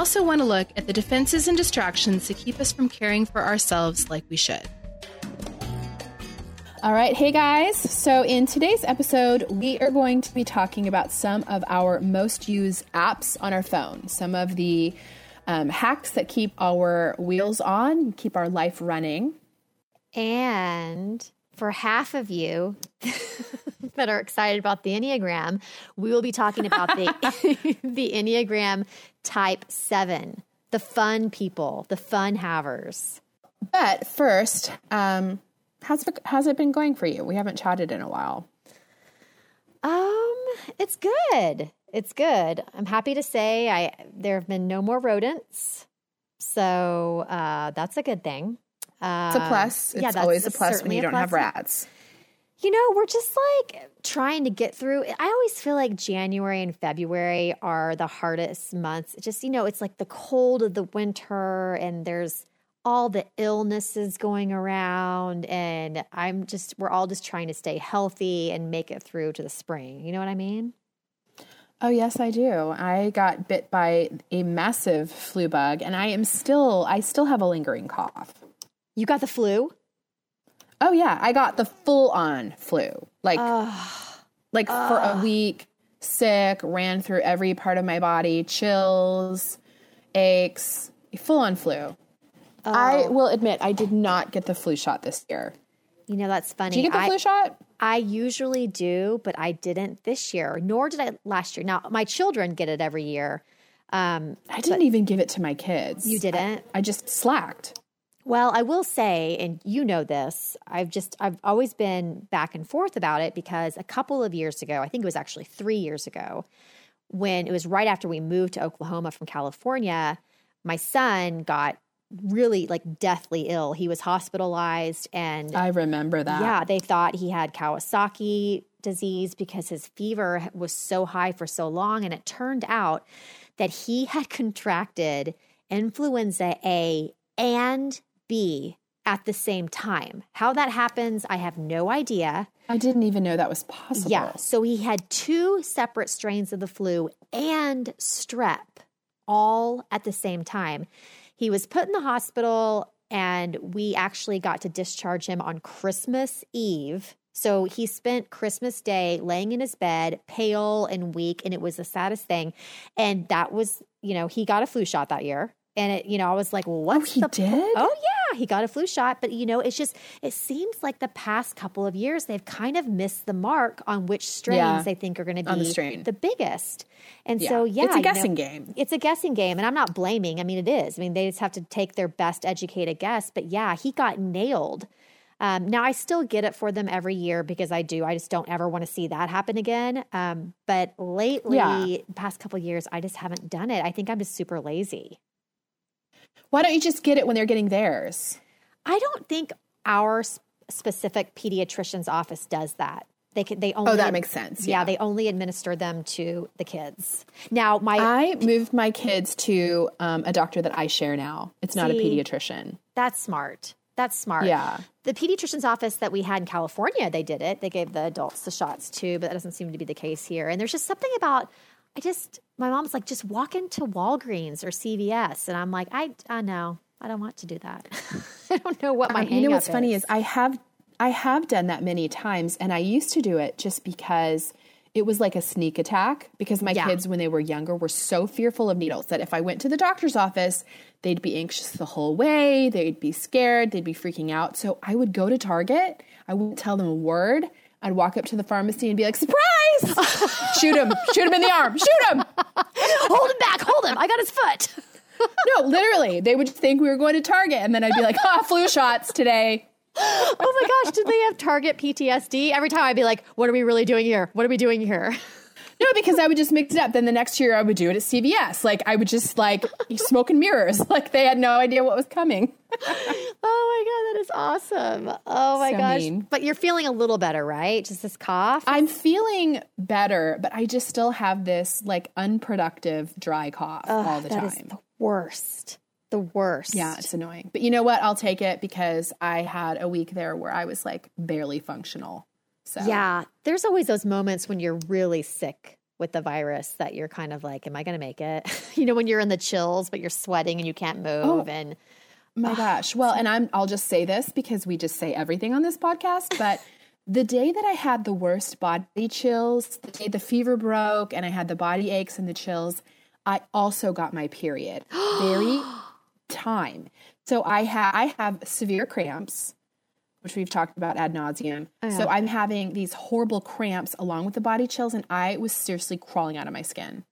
also want to look at the defenses and distractions that keep us from caring for ourselves like we should. All right, hey guys. So, in today's episode, we are going to be talking about some of our most used apps on our phone, some of the um, hacks that keep our wheels on, keep our life running. And for half of you that are excited about the Enneagram, we will be talking about the the Enneagram type 7, the fun people, the fun havers. But first, um, how's it, how's it been going for you? We haven't chatted in a while. Um, it's good. It's good. I'm happy to say I there have been no more rodents. So, uh, that's a good thing. Uh, it's a plus. It's yeah, always a plus when you don't have rats. You know, we're just like trying to get through. I always feel like January and February are the hardest months. just, you know, it's like the cold of the winter and there's all the illnesses going around. And I'm just, we're all just trying to stay healthy and make it through to the spring. You know what I mean? Oh, yes, I do. I got bit by a massive flu bug and I am still, I still have a lingering cough. You got the flu? Oh yeah, I got the full on flu. Like uh, like uh. for a week, sick, ran through every part of my body, chills, aches, full on flu. Oh. I will admit I did not get the flu shot this year. You know that's funny. Did you get the I, flu shot? I usually do, but I didn't this year, nor did I last year. Now my children get it every year. Um, I didn't even give it to my kids. You didn't? I, I just slacked. Well, I will say, and you know this, I've just, I've always been back and forth about it because a couple of years ago, I think it was actually three years ago, when it was right after we moved to Oklahoma from California, my son got really like deathly ill. He was hospitalized and I remember that. Yeah, they thought he had Kawasaki disease because his fever was so high for so long and it turned out that he had contracted influenza A and B at the same time. How that happens, I have no idea. I didn't even know that was possible. Yeah. So he had two separate strains of the flu and strep all at the same time. He was put in the hospital and we actually got to discharge him on Christmas Eve. So he spent Christmas Day laying in his bed, pale and weak, and it was the saddest thing. And that was, you know, he got a flu shot that year. And it, you know, I was like, well, what's oh, he the did? Oh yeah, he got a flu shot. But you know, it's just it seems like the past couple of years they've kind of missed the mark on which strains yeah. they think are going to be the, the, biggest. And yeah. so yeah, it's a guessing know, game. It's a guessing game, and I'm not blaming. I mean, it is. I mean, they just have to take their best educated guess. But yeah, he got nailed. Um, now I still get it for them every year because I do. I just don't ever want to see that happen again. Um, but lately, yeah. past couple years, I just haven't done it. I think I'm just super lazy. Why don't you just get it when they're getting theirs? I don't think our specific pediatrician's office does that. They can, they only Oh, that makes sense. Yeah. yeah. they only administer them to the kids. Now, my I moved my kids to um, a doctor that I share now. It's not See, a pediatrician. That's smart. That's smart. Yeah. The pediatrician's office that we had in California, they did it. They gave the adults the shots too, but that doesn't seem to be the case here. And there's just something about I just, my mom's like, just walk into Walgreens or CVS. And I'm like, I, I know, I don't want to do that. I don't know what my, um, you know, what's is. funny is I have, I have done that many times and I used to do it just because it was like a sneak attack because my yeah. kids, when they were younger, were so fearful of needles that if I went to the doctor's office, they'd be anxious the whole way. They'd be scared. They'd be freaking out. So I would go to Target. I wouldn't tell them a word. I'd walk up to the pharmacy and be like, surprise! shoot him, shoot him in the arm, shoot him! hold him back, hold him. I got his foot. no, literally, they would think we were going to Target, and then I'd be like, ah, flu shots today. oh my gosh, did they have Target PTSD? Every time I'd be like, what are we really doing here? What are we doing here? No, because I would just mix it up. Then the next year I would do it at CVS. Like I would just like smoke and mirrors. Like they had no idea what was coming. oh my god, that is awesome. Oh my so gosh. Mean. But you're feeling a little better, right? Just this cough? I'm feeling better, but I just still have this like unproductive dry cough Ugh, all the that time. Is the worst. The worst. Yeah, it's annoying. But you know what? I'll take it because I had a week there where I was like barely functional. So Yeah, there's always those moments when you're really sick with the virus that you're kind of like, am I going to make it? you know, when you're in the chills, but you're sweating and you can't oh move. Oh, and my gosh. Well, and I'm, I'll just say this because we just say everything on this podcast, but the day that I had the worst body chills, the day the fever broke and I had the body aches and the chills, I also got my period. Very time. So I have I have severe cramps which we've talked about ad nauseum. Oh, so I'm having these horrible cramps along with the body chills, and I was seriously crawling out of my skin.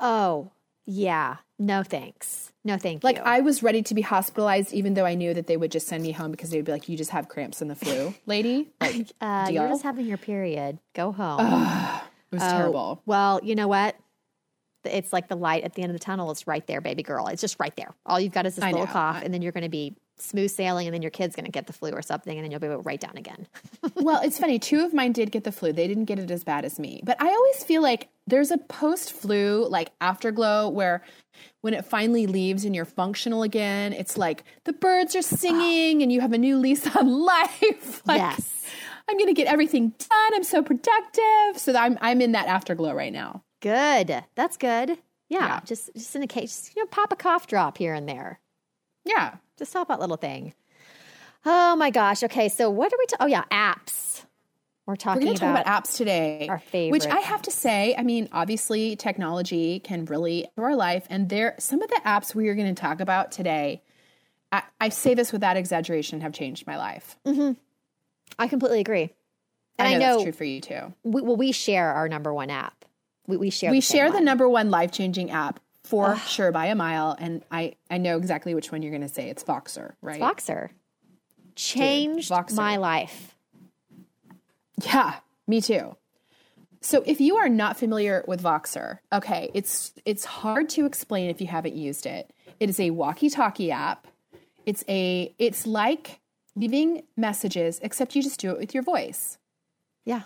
Oh, yeah. No thanks. No thank like, you. Like I was ready to be hospitalized, even though I knew that they would just send me home because they'd be like, "You just have cramps and the flu, lady." Like, uh, you're just having your period. Go home. Ugh, it was oh, terrible. Well, you know what? It's like the light at the end of the tunnel. It's right there, baby girl. It's just right there. All you've got is this I little know. cough, and then you're going to be smooth sailing and then your kid's going to get the flu or something and then you'll be right down again. well, it's funny. Two of mine did get the flu. They didn't get it as bad as me. But I always feel like there's a post flu like afterglow where when it finally leaves and you're functional again, it's like the birds are singing and you have a new lease on life. like, yes. I'm going to get everything done. I'm so productive. So I'm I'm in that afterglow right now. Good. That's good. Yeah, yeah. just just in a case, just, you know, pop a cough drop here and there. Yeah, just help that little thing. Oh my gosh. Okay, so what are we? Ta- oh yeah, apps. We're talking. We're going to talk about apps today. Our favorite, which I have to say, I mean, obviously, technology can really enter our life, and there some of the apps we are going to talk about today. I, I, say this without exaggeration, have changed my life. Mm-hmm. I completely agree, and I know, I know that's true for you too. We, well, we share our number one app. We, we share. We share the number one life changing app for sure by a mile. And I, I know exactly which one you're going to say. It's Voxer, right? It's Voxer. Changed Dude, Voxer. my life. Yeah, me too. So if you are not familiar with Voxer, okay, it's it's hard to explain if you haven't used it. It is a walkie-talkie app. It's a it's like leaving messages except you just do it with your voice. Yeah.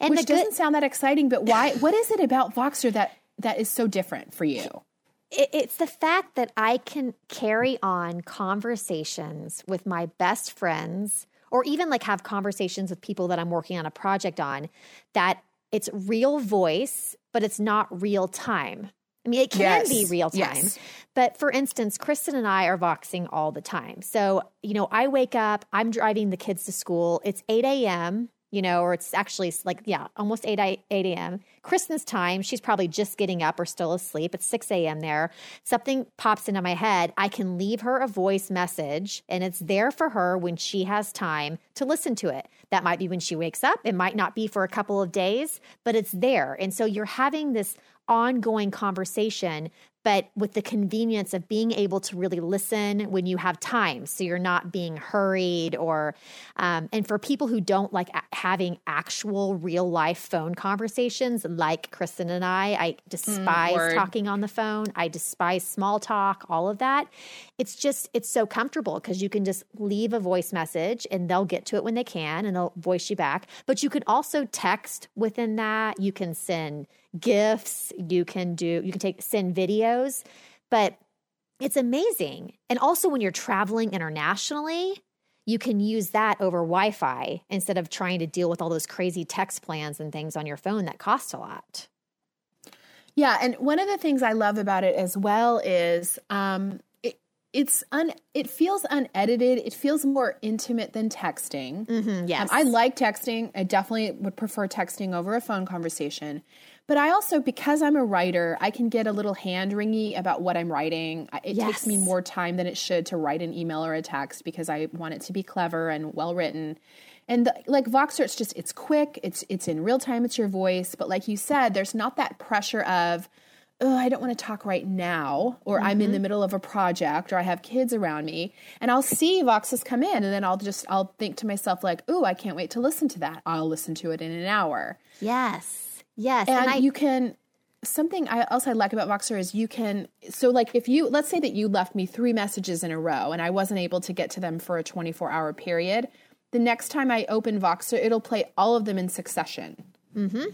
And Which doesn't sound that exciting, but why what is it about Voxer that that is so different for you? It's the fact that I can carry on conversations with my best friends or even like have conversations with people that I'm working on a project on that it's real voice, but it's not real time. I mean, it can yes. be real time. Yes. But for instance, Kristen and I are voxing all the time. So, you know, I wake up, I'm driving the kids to school. It's 8 a.m you know, or it's actually like, yeah, almost 8, 8 a.m. Kristen's time, she's probably just getting up or still asleep. It's 6 a.m. there. Something pops into my head. I can leave her a voice message and it's there for her when she has time to listen to it. That might be when she wakes up. It might not be for a couple of days, but it's there. And so you're having this ongoing conversation but with the convenience of being able to really listen when you have time so you're not being hurried or um, and for people who don't like a- having actual real life phone conversations like kristen and i i despise mm, talking on the phone. I despise small talk all of that. It's just it's so comfortable because you can just leave a voice message and they'll get to it when they can and they'll voice you back. But you can also text within that. You can send gifts you can do you can take send videos but it's amazing. And also when you're traveling internationally you can use that over wi-fi instead of trying to deal with all those crazy text plans and things on your phone that cost a lot. Yeah and one of the things i love about it as well is um, it's un it feels unedited. It feels more intimate than texting. Mm-hmm, yes. Um, i like texting. I definitely would prefer texting over a phone conversation but I also, because I'm a writer, I can get a little hand wringy about what I'm writing. It yes. takes me more time than it should to write an email or a text because I want it to be clever and well written. And the, like Voxer, it's just it's quick. It's it's in real time. It's your voice. But like you said, there's not that pressure of oh, I don't want to talk right now, or mm-hmm. I'm in the mm-hmm. middle of a project, or I have kids around me, and I'll see Voxes come in, and then I'll just I'll think to myself like, oh, I can't wait to listen to that. I'll listen to it in an hour. Yes. Yes, and, and I, you can something I, else I like about Voxer is you can so like if you let's say that you left me three messages in a row and I wasn't able to get to them for a 24 hour period, the next time I open Voxer, it'll play all of them in succession. Mm-hmm.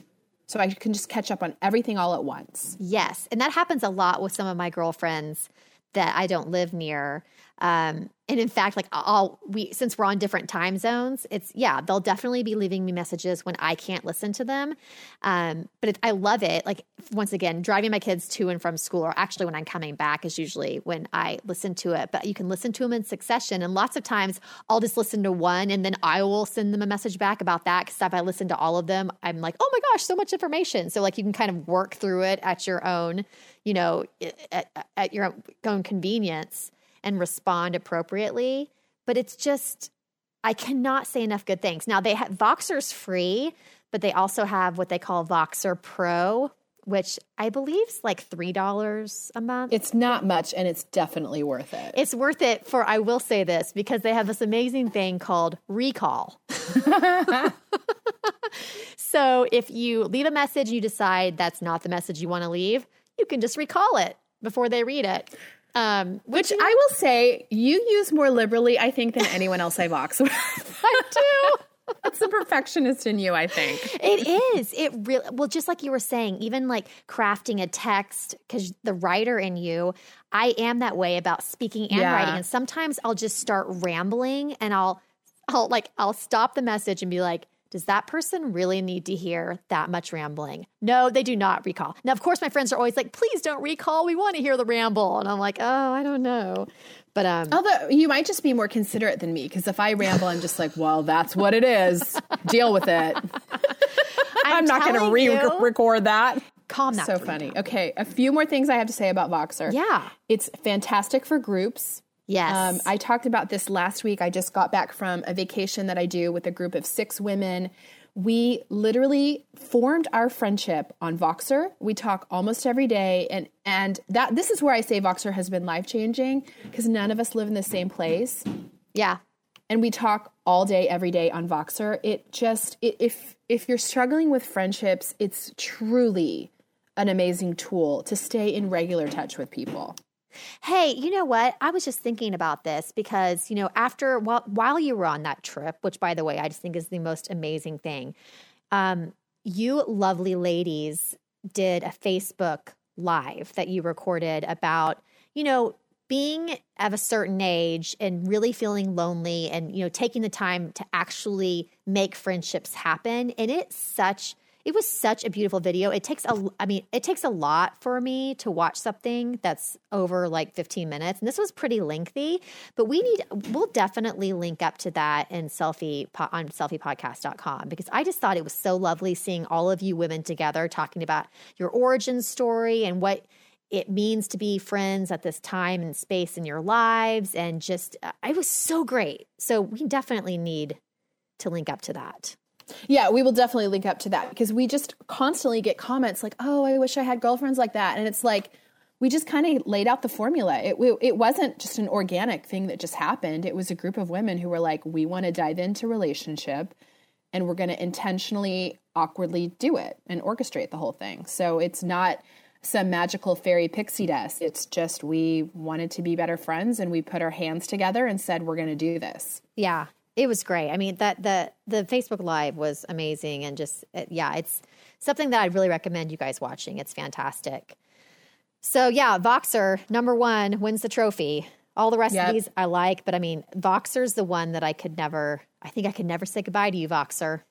So I can just catch up on everything all at once. Yes, and that happens a lot with some of my girlfriends that I don't live near. Um, and in fact, like I'll we since we're on different time zones, it's yeah, they'll definitely be leaving me messages when I can't listen to them. Um, but it, I love it. Like once again, driving my kids to and from school, or actually when I'm coming back, is usually when I listen to it. But you can listen to them in succession, and lots of times I'll just listen to one, and then I will send them a message back about that. Because if I listen to all of them, I'm like, oh my gosh, so much information. So like you can kind of work through it at your own, you know, at, at your own convenience and respond appropriately. But it's just, I cannot say enough good things. Now, they have Voxer's free, but they also have what they call Voxer Pro, which I believe is like $3 a month. It's not much and it's definitely worth it. It's worth it for, I will say this, because they have this amazing thing called recall. so if you leave a message and you decide that's not the message you want to leave, you can just recall it before they read it. Um, which, which I will say you use more liberally, I think, than anyone else I vox with. I do. That's the perfectionist in you, I think. It is. It really, well, just like you were saying, even like crafting a text, because the writer in you, I am that way about speaking and yeah. writing. And sometimes I'll just start rambling and I'll, I'll like, I'll stop the message and be like, does that person really need to hear that much rambling? No, they do not recall. Now, of course, my friends are always like, please don't recall. We want to hear the ramble. And I'm like, oh, I don't know. But um, although you might just be more considerate than me because if I ramble, I'm just like, well, that's what it is. Deal with it. I'm, I'm not going to re-record that. Calm that. So funny. Okay, a few more things I have to say about Voxer. Yeah, it's fantastic for groups. Yes. Um, I talked about this last week. I just got back from a vacation that I do with a group of six women. We literally formed our friendship on Voxer. We talk almost every day, and and that this is where I say Voxer has been life changing because none of us live in the same place. Yeah, and we talk all day, every day on Voxer. It just it, if if you're struggling with friendships, it's truly an amazing tool to stay in regular touch with people. Hey, you know what? I was just thinking about this because, you know, after while while you were on that trip, which by the way, I just think is the most amazing thing. Um, you lovely ladies did a Facebook live that you recorded about, you know, being of a certain age and really feeling lonely and you know taking the time to actually make friendships happen and it's such it was such a beautiful video. It takes a, I mean, it takes a lot for me to watch something that's over like 15 minutes. And this was pretty lengthy, but we need, we'll definitely link up to that in selfie on selfiepodcast.com because I just thought it was so lovely seeing all of you women together talking about your origin story and what it means to be friends at this time and space in your lives. And just, uh, it was so great. So we definitely need to link up to that. Yeah, we will definitely link up to that because we just constantly get comments like, "Oh, I wish I had girlfriends like that," and it's like we just kind of laid out the formula. It it wasn't just an organic thing that just happened. It was a group of women who were like, "We want to dive into relationship, and we're going to intentionally awkwardly do it and orchestrate the whole thing." So it's not some magical fairy pixie dust. It's just we wanted to be better friends and we put our hands together and said we're going to do this. Yeah. It was great. I mean, that the the Facebook Live was amazing, and just it, yeah, it's something that I'd really recommend you guys watching. It's fantastic. So yeah, Voxer number one wins the trophy. All the rest yep. of these I like, but I mean, Voxer's the one that I could never. I think I could never say goodbye to you, Voxer.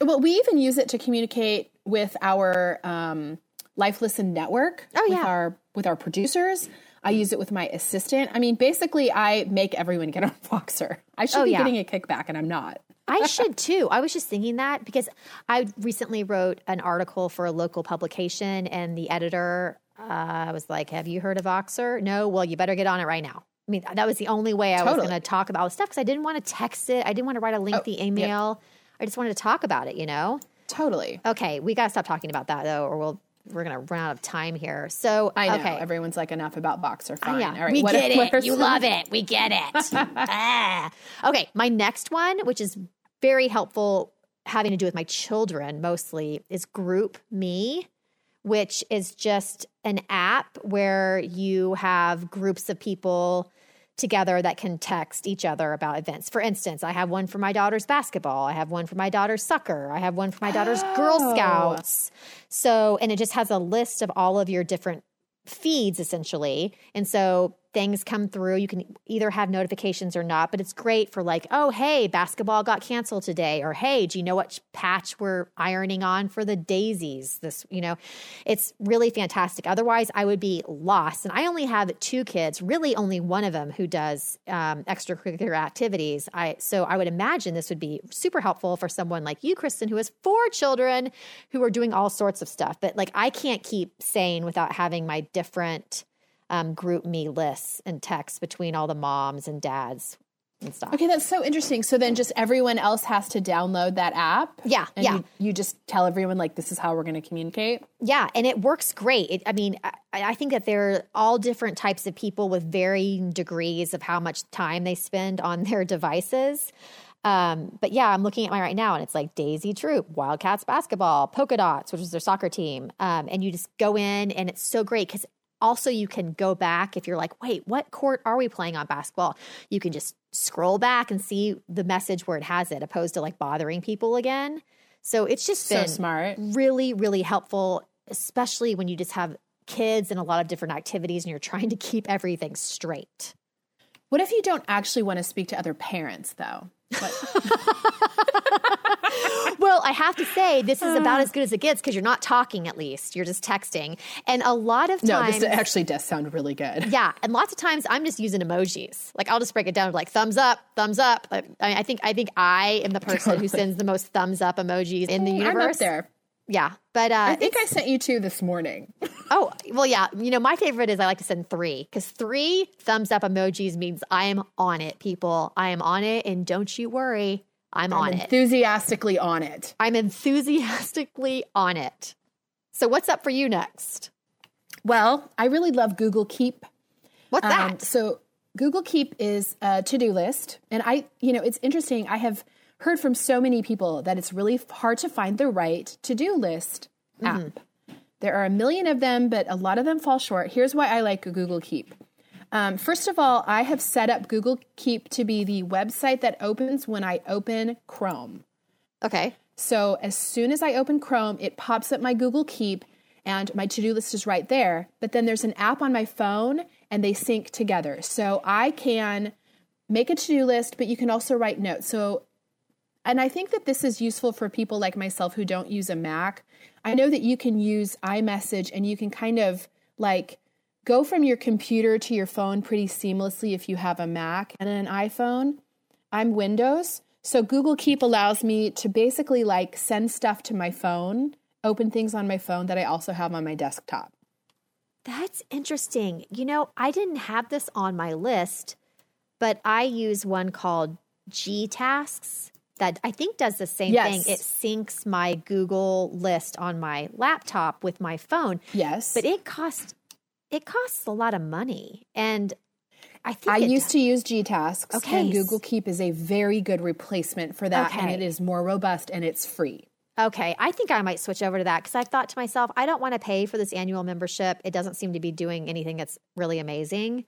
Well, we even use it to communicate with our um, Life Listen network. Oh yeah, with our with our producers. I use it with my assistant. I mean, basically, I make everyone get on Voxer. I should oh, be yeah. getting a kickback, and I'm not. I should too. I was just thinking that because I recently wrote an article for a local publication, and the editor uh, was like, "Have you heard of Voxer?" No. Well, you better get on it right now. I mean, that was the only way I totally. was going to talk about stuff because I didn't want to text it. I didn't want to write a lengthy oh, email. Yep. I just wanted to talk about it. You know. Totally. Okay, we got to stop talking about that though, or we'll we're gonna run out of time here. So I know okay. everyone's like enough about Voxer Fine. Uh, yeah. All right, we what, get it. You some... love it. We get it. ah. Okay, my next one, which is very helpful, having to do with my children mostly is Group Me, which is just an app where you have groups of people together that can text each other about events. For instance, I have one for my daughter's basketball, I have one for my daughter's soccer, I have one for my daughter's oh. Girl Scouts. So, and it just has a list of all of your different feeds essentially. And so things come through. You can either have notifications or not, but it's great for like, oh, hey, basketball got canceled today, or hey, do you know what patch we're ironing on for the daisies? This, you know, it's really fantastic. Otherwise, I would be lost. And I only have two kids, really only one of them who does um, extracurricular activities. I so I would imagine this would be super helpful for someone like you, Kristen, who has four children who are doing all sorts of stuff. But like, I can't keep sane without having my different um, group me lists and texts between all the moms and dads and stuff. Okay, that's so interesting. So then just everyone else has to download that app? Yeah. yeah. You, you, just tell everyone, like, this is how we're going to communicate? Yeah. And it works great. It, I mean, I, I think that there are all different types of people with varying degrees of how much time they spend on their devices. Um, but yeah, I'm looking at my right now and it's like Daisy Troop, Wildcats basketball, Polka Dots, which is their soccer team. Um, and you just go in and it's so great because also, you can go back if you're like, wait, what court are we playing on basketball? You can just scroll back and see the message where it has it, opposed to like bothering people again. So it's just so smart, really, really helpful, especially when you just have kids and a lot of different activities and you're trying to keep everything straight. What if you don't actually want to speak to other parents, though? well, I have to say, this is about as good as it gets because you're not talking at least. You're just texting. And a lot of times. No, this actually does sound really good. Yeah. And lots of times I'm just using emojis. Like I'll just break it down like thumbs up, thumbs up. I, I think I think I am the person who sends the most thumbs up emojis in the universe. I'm up there. Yeah, but uh, I think I sent you two this morning. oh well, yeah. You know, my favorite is I like to send three because three thumbs up emojis means I am on it, people. I am on it, and don't you worry, I'm, I'm on it. Enthusiastically on it. I'm enthusiastically on it. So, what's up for you next? Well, I really love Google Keep. What's um, that? So, Google Keep is a to do list. And I, you know, it's interesting. I have heard from so many people that it's really hard to find the right to do list app. Mm-hmm. There are a million of them, but a lot of them fall short. Here's why I like Google Keep. Um, first of all, I have set up Google Keep to be the website that opens when I open Chrome. Okay. So as soon as I open Chrome, it pops up my Google Keep and my to do list is right there. But then there's an app on my phone and they sync together. So I can make a to do list, but you can also write notes. So, and I think that this is useful for people like myself who don't use a Mac. I know that you can use iMessage and you can kind of like go from your computer to your phone pretty seamlessly if you have a Mac and an iPhone. I'm Windows, so Google Keep allows me to basically like send stuff to my phone, open things on my phone that I also have on my desktop. That's interesting. You know, I didn't have this on my list, but I use one called G Tasks that I think does the same yes. thing. It syncs my Google list on my laptop with my phone. Yes. But it costs it costs a lot of money. And I think I used does. to use Gtasks, okay. and Google Keep is a very good replacement for that, okay. and it is more robust and it's free. Okay, I think I might switch over to that because I thought to myself, I don't want to pay for this annual membership. It doesn't seem to be doing anything that's really amazing.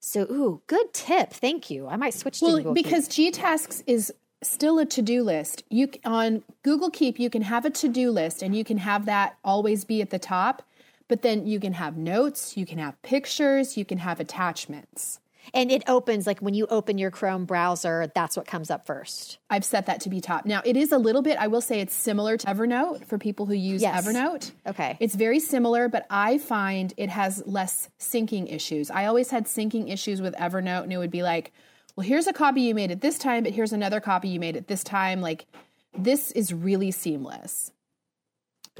So, ooh, good tip. Thank you. I might switch well, to Google because Keep. Gtasks is still a to-do list. You on Google Keep, you can have a to-do list, and you can have that always be at the top but then you can have notes, you can have pictures, you can have attachments. And it opens like when you open your Chrome browser, that's what comes up first. I've set that to be top. Now, it is a little bit, I will say it's similar to Evernote for people who use yes. Evernote. Okay. It's very similar, but I find it has less syncing issues. I always had syncing issues with Evernote, and it would be like, well, here's a copy you made at this time, but here's another copy you made at this time. Like, this is really seamless.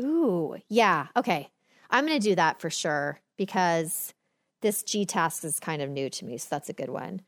Ooh, yeah. Okay. I'm going to do that for sure because this G task is kind of new to me. So that's a good one.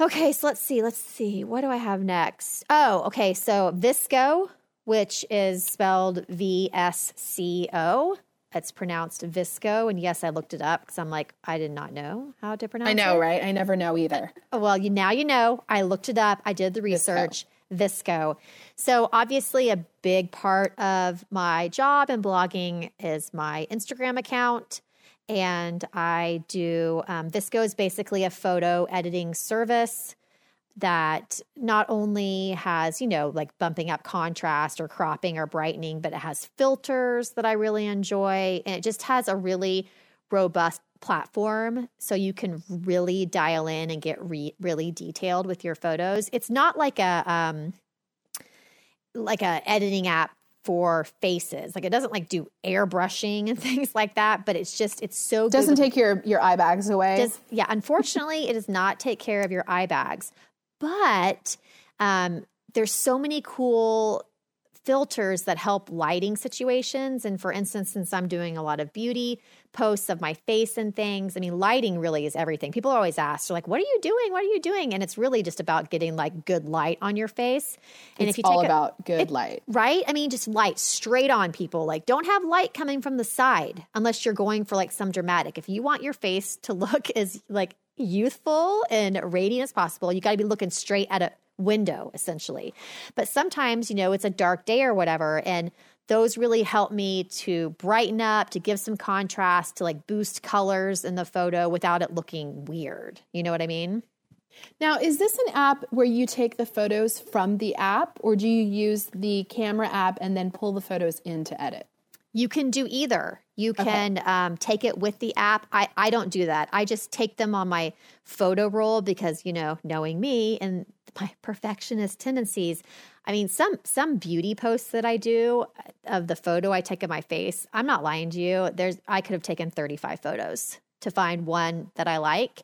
Okay, so let's see. Let's see. What do I have next? Oh, okay. So Visco, which is spelled V S C O. It's pronounced Visco. And yes, I looked it up because I'm like, I did not know how to pronounce it. I know, it. right? I never know either. Well, you now you know. I looked it up. I did the research. VSCO. So, obviously, a big part of my job and blogging is my Instagram account. And I do, um, VSCO is basically a photo editing service that not only has, you know, like bumping up contrast or cropping or brightening, but it has filters that I really enjoy. And it just has a really robust platform so you can really dial in and get re- really detailed with your photos. It's not like a um like a editing app for faces. Like it doesn't like do airbrushing and things like that, but it's just it's so doesn't take your your eye bags away. Does, yeah, unfortunately, it does not take care of your eye bags, but um, there's so many cool filters that help lighting situations. And for instance, since I'm doing a lot of beauty posts of my face and things, I mean, lighting really is everything. People always ask, they're like, what are you doing? What are you doing? And it's really just about getting like good light on your face. And it's if you all take about a, good it, light. Right? I mean, just light straight on people. Like, don't have light coming from the side unless you're going for like some dramatic. If you want your face to look as like youthful and radiant as possible, you got to be looking straight at a window essentially. But sometimes, you know, it's a dark day or whatever and those really help me to brighten up, to give some contrast, to like boost colors in the photo without it looking weird. You know what I mean? Now, is this an app where you take the photos from the app or do you use the camera app and then pull the photos in to edit? You can do either. You can okay. um, take it with the app. I, I don't do that. I just take them on my photo roll because, you know, knowing me and my perfectionist tendencies, I mean, some some beauty posts that I do uh, of the photo I take of my face, I'm not lying to you. There's I could have taken 35 photos to find one that I like.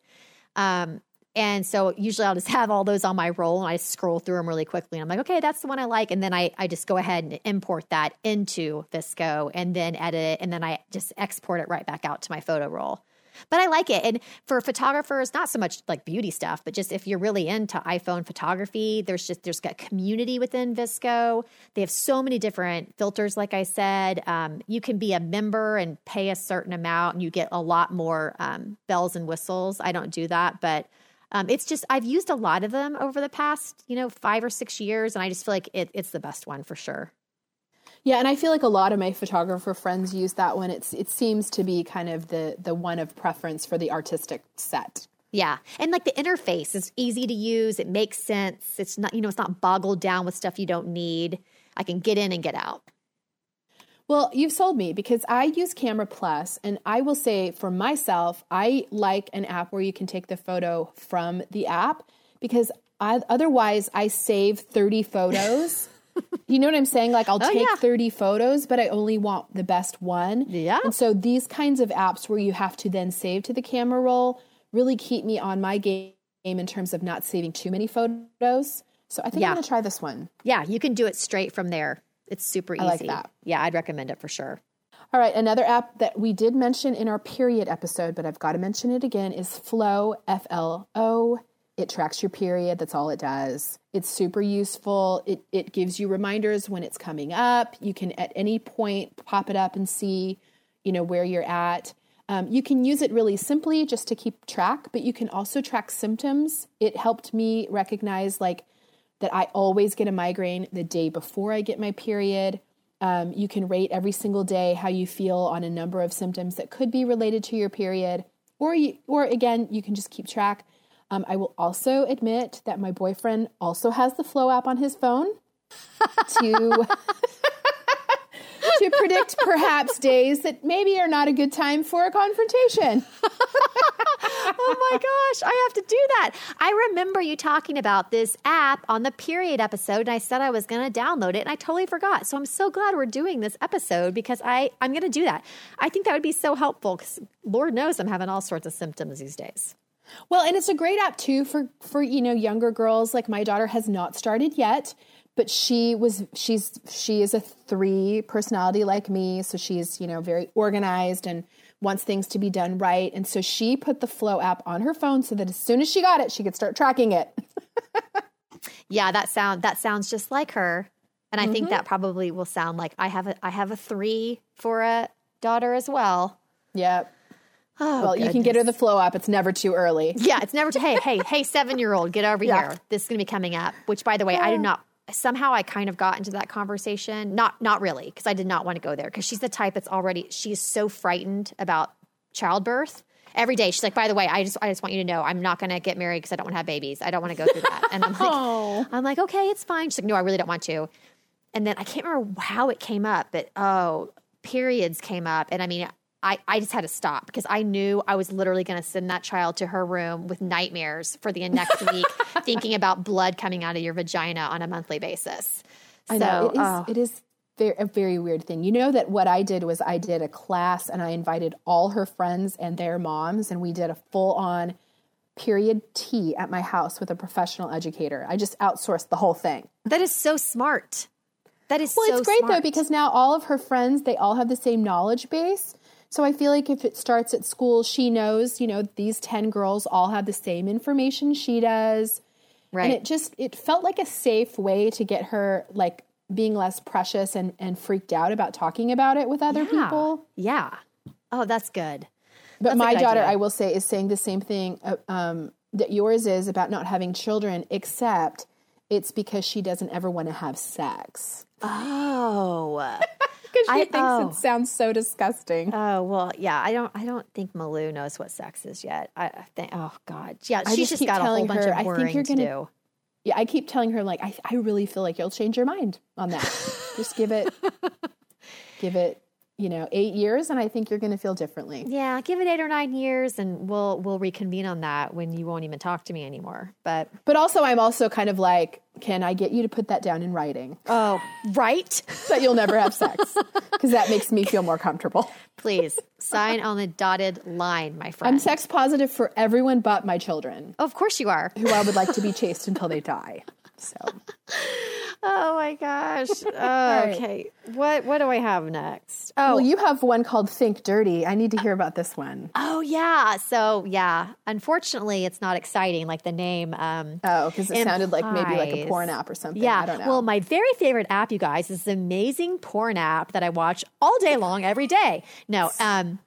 Um, and so usually I'll just have all those on my roll and I scroll through them really quickly. And I'm like, okay, that's the one I like. And then I, I just go ahead and import that into Visco and then edit it. And then I just export it right back out to my photo roll. But I like it. And for photographers, not so much like beauty stuff, but just if you're really into iPhone photography, there's just, there's got community within Visco. They have so many different filters, like I said. Um, you can be a member and pay a certain amount and you get a lot more um, bells and whistles. I don't do that, but um, it's just I've used a lot of them over the past you know five or six years, and I just feel like it, it's the best one for sure. Yeah, and I feel like a lot of my photographer friends use that one. It's it seems to be kind of the the one of preference for the artistic set. Yeah. And like the interface is easy to use. It makes sense. It's not, you know, it's not boggled down with stuff you don't need. I can get in and get out. Well, you've sold me because I use Camera Plus, and I will say for myself, I like an app where you can take the photo from the app because I, otherwise I save 30 photos. you know what I'm saying? Like I'll oh, take yeah. 30 photos, but I only want the best one. Yeah. And so these kinds of apps where you have to then save to the camera roll really keep me on my game in terms of not saving too many photos. So I think yeah. I'm going to try this one. Yeah, you can do it straight from there. It's super easy. I like that. Yeah, I'd recommend it for sure. All right, another app that we did mention in our period episode, but I've got to mention it again is Flo, F L O. It tracks your period, that's all it does. It's super useful. It it gives you reminders when it's coming up. You can at any point pop it up and see, you know, where you're at. Um, you can use it really simply just to keep track, but you can also track symptoms. It helped me recognize like that I always get a migraine the day before I get my period. Um, you can rate every single day how you feel on a number of symptoms that could be related to your period, or you, or again, you can just keep track. Um, I will also admit that my boyfriend also has the Flo app on his phone to to predict perhaps days that maybe are not a good time for a confrontation. oh my gosh, I have to do that. I remember you talking about this app on the period episode, and I said I was going to download it, and I totally forgot. So I'm so glad we're doing this episode because I, I'm going to do that. I think that would be so helpful because Lord knows I'm having all sorts of symptoms these days. Well, and it's a great app too for for you know younger girls. Like my daughter has not started yet, but she was she's she is a three personality like me so she's you know very organized and wants things to be done right and so she put the Flo app on her phone so that as soon as she got it she could start tracking it yeah that sound that sounds just like her and i mm-hmm. think that probably will sound like i have a i have a three for a daughter as well yep Oh, well, goodness. you can get her the Flo app. It's never too early. Yeah, it's never too. Hey, hey, hey, seven year old, get over yeah. here. This is going to be coming up. Which, by the way, I do not somehow I kind of got into that conversation. Not not really, because I did not want to go there because she's the type that's already she's so frightened about childbirth. Every day she's like, by the way, I just I just want you to know I'm not going to get married because I don't want to have babies. I don't want to go through that. And I'm like, oh. I'm like, okay, it's fine. She's like, no, I really don't want to. And then I can't remember how it came up, but oh, periods came up, and I mean, I, I just had to stop because I knew I was literally going to send that child to her room with nightmares for the next week, thinking about blood coming out of your vagina on a monthly basis. I so, know it is, oh. it is very, a very weird thing. You know that what I did was I did a class and I invited all her friends and their moms, and we did a full on period tea at my house with a professional educator. I just outsourced the whole thing. That is so smart. That is so smart. well, so it's great smart. though because now all of her friends they all have the same knowledge base. So I feel like if it starts at school, she knows, you know, these 10 girls all have the same information she does. Right. And it just it felt like a safe way to get her like being less precious and and freaked out about talking about it with other yeah. people. Yeah. Oh, that's good. But that's my daughter, idea. I will say, is saying the same thing uh, um, that yours is about not having children, except it's because she doesn't ever want to have sex. Oh. because she I, thinks oh. it sounds so disgusting. Oh well, yeah. I don't. I don't think Malou knows what sex is yet. I, I think. Oh God, yeah. I she's just, just got a whole bunch her, of worrying I think you're gonna, to do. Yeah, I keep telling her like I, I really feel like you'll change your mind on that. just give it, give it you know eight years and i think you're going to feel differently. Yeah give it eight or nine years and we'll we'll reconvene on that when you won't even talk to me anymore but but also i'm also kind of like can i get you to put that down in writing? Oh right? That you'll never have sex because that makes me feel more comfortable. Please sign on the dotted line my friend. i'm sex positive for everyone but my children. Of course you are. Who i would like to be chased until they die so oh my gosh. Okay. Right. What what do I have next? Oh, well, you have one called Think Dirty. I need to hear about this one. Oh yeah. So yeah. Unfortunately, it's not exciting like the name. Um, oh, because it implies. sounded like maybe like a porn app or something. Yeah. I don't know. Well, my very favorite app, you guys, is the amazing porn app that I watch all day long, every day. No. Um,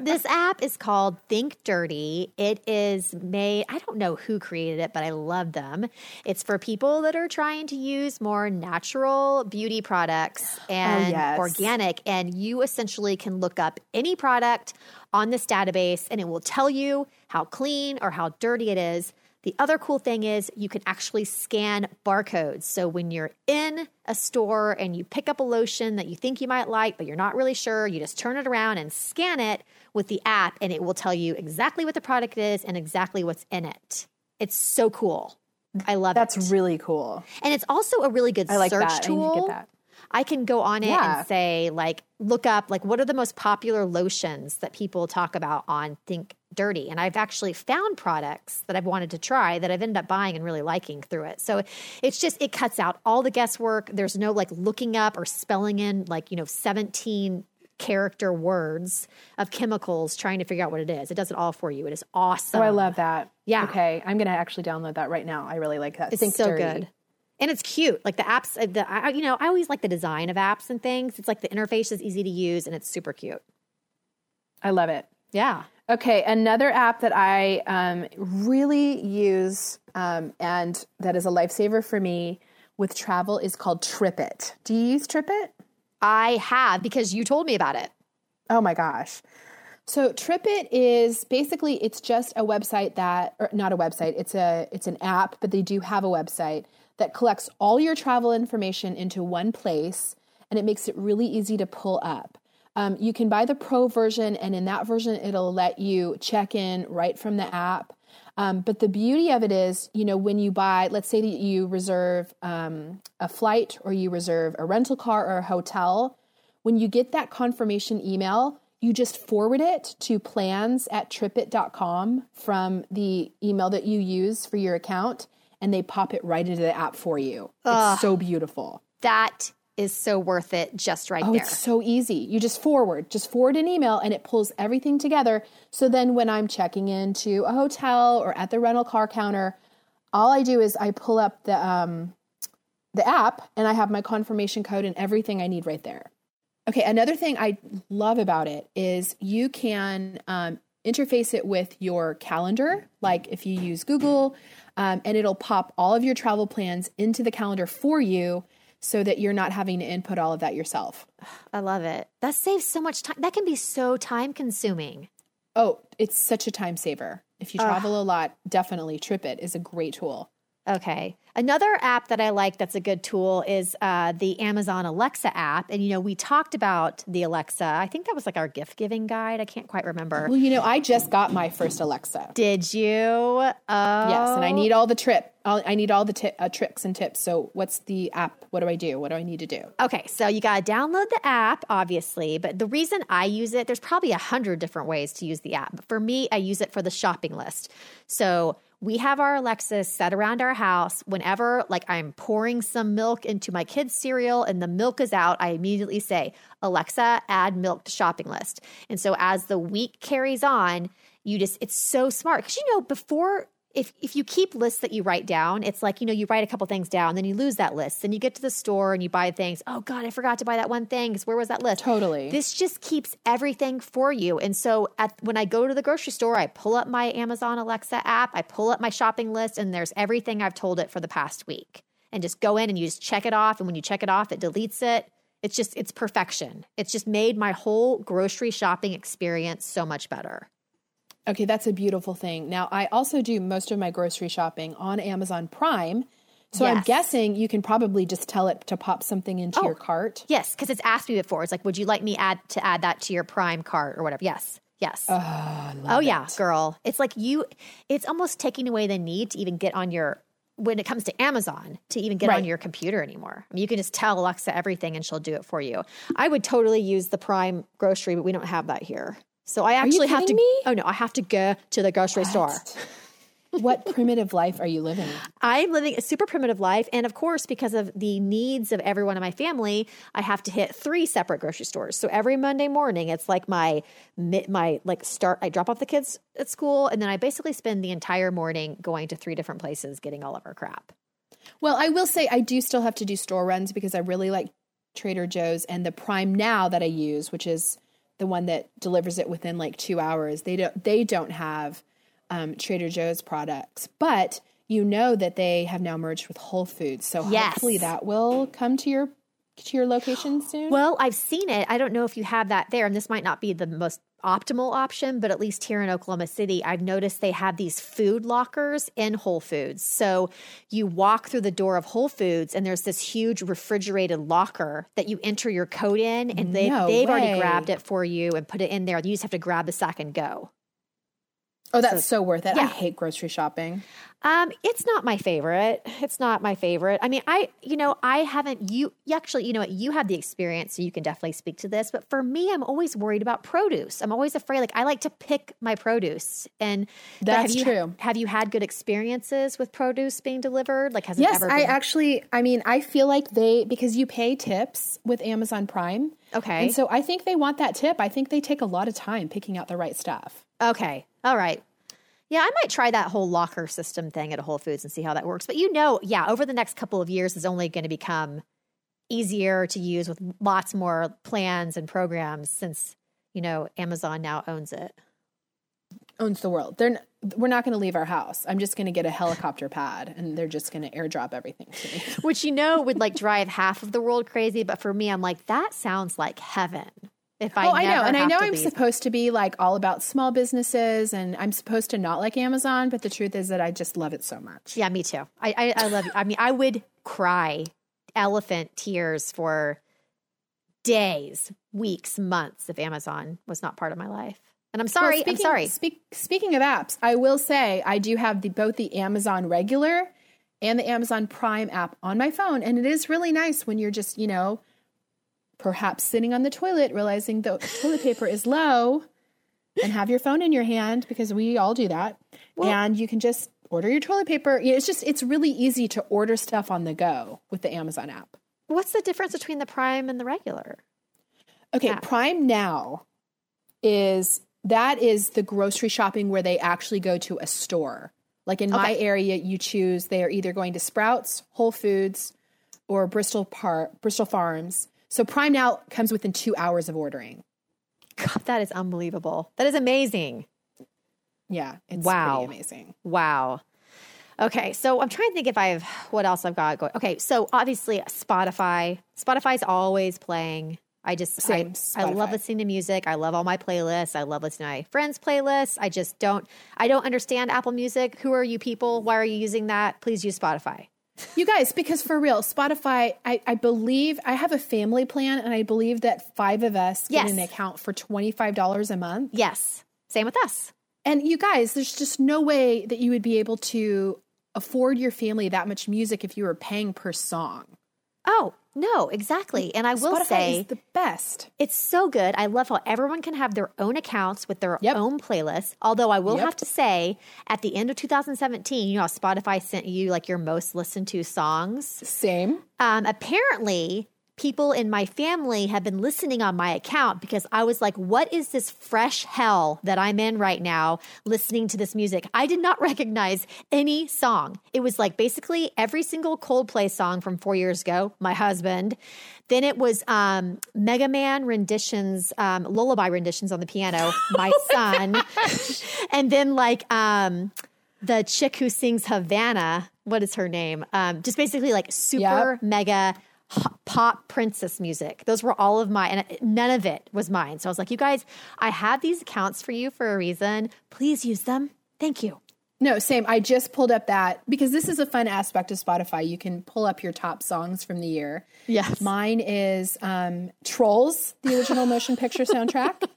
this app is called Think Dirty. It is made, I don't know who created it, but I love them. It's for people that are trying to use more natural beauty products oh, and oh, yes. organic. And you essentially can look up any product on this database and it will tell you how clean or how dirty it is. The other cool thing is you can actually scan barcodes. So when you're in a store and you pick up a lotion that you think you might like, but you're not really sure, you just turn it around and scan it with the app, and it will tell you exactly what the product is and exactly what's in it. It's so cool. I love That's it. That's really cool. And it's also a really good I like search that. tool. I I can go on it yeah. and say, like, look up, like, what are the most popular lotions that people talk about on Think Dirty? And I've actually found products that I've wanted to try that I've ended up buying and really liking through it. So it's just, it cuts out all the guesswork. There's no like looking up or spelling in like, you know, 17 character words of chemicals trying to figure out what it is. It does it all for you. It is awesome. Oh, I love that. Yeah. Okay. I'm going to actually download that right now. I really like that. It's Think so dirty. good and it's cute. Like the apps, uh, the I, you know, I always like the design of apps and things. It's like the interface is easy to use and it's super cute. I love it. Yeah. Okay, another app that I um, really use um, and that is a lifesaver for me with travel is called TripIt. Do you use TripIt? I have because you told me about it. Oh my gosh. So TripIt is basically it's just a website that or not a website, it's a it's an app, but they do have a website that collects all your travel information into one place and it makes it really easy to pull up. Um, you can buy the pro version, and in that version, it'll let you check in right from the app. Um, but the beauty of it is, you know, when you buy, let's say that you reserve um, a flight or you reserve a rental car or a hotel, when you get that confirmation email, you just forward it to plans at tripit.com from the email that you use for your account and they pop it right into the app for you. Ugh, it's so beautiful. That is so worth it just right there. oh, there. It's so easy. You just forward, just forward an email and it pulls everything together. So then when I'm checking into a hotel or at the rental car counter, all I do is I pull up the um, the app and I have my confirmation code and everything I need right there. Okay, another thing I love about it is you can um, interface it with your calendar, like if you use Google, um, and it'll pop all of your travel plans into the calendar for you so that you're not having to input all of that yourself. I love it. That saves so much time. That can be so time consuming. Oh, it's such a time saver. If you travel Ugh. a lot, definitely TripIt is a great tool. Okay. Another app that I like that's a good tool is uh, the Amazon Alexa app. And, you know, we talked about the Alexa. I think that was like our gift giving guide. I can't quite remember. Well, you know, I just got my first Alexa. Did you? Oh. Yes. And I need all the trip. I need all the t- uh, tricks and tips. So, what's the app? What do I do? What do I need to do? Okay, so you got to download the app, obviously. But the reason I use it, there's probably a hundred different ways to use the app. But for me, I use it for the shopping list. So we have our Alexa set around our house. Whenever like I'm pouring some milk into my kids' cereal and the milk is out, I immediately say, Alexa, add milk to shopping list. And so as the week carries on, you just it's so smart because you know before if if you keep lists that you write down, it's like you know you write a couple things down, then you lose that list. Then you get to the store and you buy things. Oh God, I forgot to buy that one thing. Because where was that list? Totally. This just keeps everything for you. And so at when I go to the grocery store, I pull up my Amazon Alexa app, I pull up my shopping list, and there's everything I've told it for the past week. And just go in and you just check it off. And when you check it off, it deletes it. It's just it's perfection. It's just made my whole grocery shopping experience so much better. Okay, that's a beautiful thing. Now, I also do most of my grocery shopping on Amazon Prime. So yes. I'm guessing you can probably just tell it to pop something into oh, your cart. Yes, because it's asked me before. It's like, would you like me add to add that to your Prime cart or whatever? Yes. Yes. Oh, oh yeah, girl. It's like you it's almost taking away the need to even get on your when it comes to Amazon to even get right. on your computer anymore. I mean, you can just tell Alexa everything and she'll do it for you. I would totally use the Prime grocery, but we don't have that here. So I actually have to. Me? Oh no, I have to go to the grocery what? store. what primitive life are you living? I'm living a super primitive life. And of course, because of the needs of everyone in my family, I have to hit three separate grocery stores. So every Monday morning, it's like my, my, like start, I drop off the kids at school. And then I basically spend the entire morning going to three different places getting all of our crap. Well, I will say I do still have to do store runs because I really like Trader Joe's and the Prime Now that I use, which is the one that delivers it within like two hours. They don't they don't have um, Trader Joe's products, but you know that they have now merged with Whole Foods. So yes. hopefully that will come to your to your location soon. Well, I've seen it. I don't know if you have that there, and this might not be the most optimal option, but at least here in Oklahoma City, I've noticed they have these food lockers in Whole Foods. So you walk through the door of Whole Foods and there's this huge refrigerated locker that you enter your code in and they, no they've way. already grabbed it for you and put it in there. You just have to grab the sack and go. Oh, that's so, so worth it. Yeah. I hate grocery shopping. Um, it's not my favorite. It's not my favorite. I mean, I, you know, I haven't, you, you actually, you know what, you have the experience, so you can definitely speak to this. But for me, I'm always worried about produce. I'm always afraid, like, I like to pick my produce. And that's have you, true. Have you had good experiences with produce being delivered? Like, has it yes, ever been- I actually, I mean, I feel like they, because you pay tips with Amazon Prime. Okay. And so I think they want that tip. I think they take a lot of time picking out the right stuff. Okay. All right. Yeah, I might try that whole locker system thing at a Whole Foods and see how that works. But you know, yeah, over the next couple of years is only going to become easier to use with lots more plans and programs since, you know, Amazon now owns it. Owns the world. They're we're not going to leave our house. I'm just going to get a helicopter pad and they're just going to airdrop everything to me. Which you know would like drive half of the world crazy, but for me I'm like that sounds like heaven. If I, oh, I know, and I know I'm leave. supposed to be like all about small businesses, and I'm supposed to not like Amazon, but the truth is that I just love it so much. Yeah, me too. I I, I love. I mean, I would cry elephant tears for days, weeks, months if Amazon was not part of my life. And I'm sorry. Well, speaking, I'm sorry. Speak, speaking of apps, I will say I do have the both the Amazon regular and the Amazon Prime app on my phone, and it is really nice when you're just you know perhaps sitting on the toilet, realizing the toilet paper is low, and have your phone in your hand because we all do that. Well, and you can just order your toilet paper. It's just, it's really easy to order stuff on the go with the Amazon app. What's the difference between the Prime and the regular? Okay, app? Prime Now is that is the grocery shopping where they actually go to a store. Like in okay. my area, you choose they are either going to Sprouts, Whole Foods, or Bristol Par- Bristol Farms so Prime Now comes within two hours of ordering. God, that is unbelievable. That is amazing. yeah, it's Wow. pretty amazing. Wow. Okay, so I'm trying to think if I've what else I've got going. Okay, so obviously Spotify. Spotify's always playing. I just Same, I, I love listening to music. I love all my playlists. I love listening to my friends' playlists. I just don't I don't understand Apple Music. Who are you people? Why are you using that? Please use Spotify. You guys, because for real, Spotify, I, I believe I have a family plan, and I believe that five of us get Yes. an account for twenty five dollars a month. Yes. Same with us. And you guys, there's just no way that you would be able to afford your family that much music if you were paying per song. Oh, no, exactly. And I will Spotify say is the best. It's so good. I love how everyone can have their own accounts with their Yep. own playlists. Although I will Yep. have to say, at the end of 2017, you know, Spotify sent you like your most listened to songs. Same. Um, apparently, people in my family have been listening on my account because I was like, what is this fresh hell that I'm in right now listening to this music? I did not recognize any song. It was like basically every single Coldplay song from four years ago, my husband. Then it was um, Mega Man renditions, um, lullaby renditions on the piano, my son. and then like, um, the chick who sings Havana, what is her name? Um, just basically like super mega h- pop princess music. Those were all of my, and none of it was mine. So I was like, you guys, I have these accounts for you for a reason. Please use them. Thank you. No, same. I just pulled up that because this is a fun aspect of Spotify. You can pull up your top songs from the year. Yes. Mine is um, Trolls, the original motion picture soundtrack.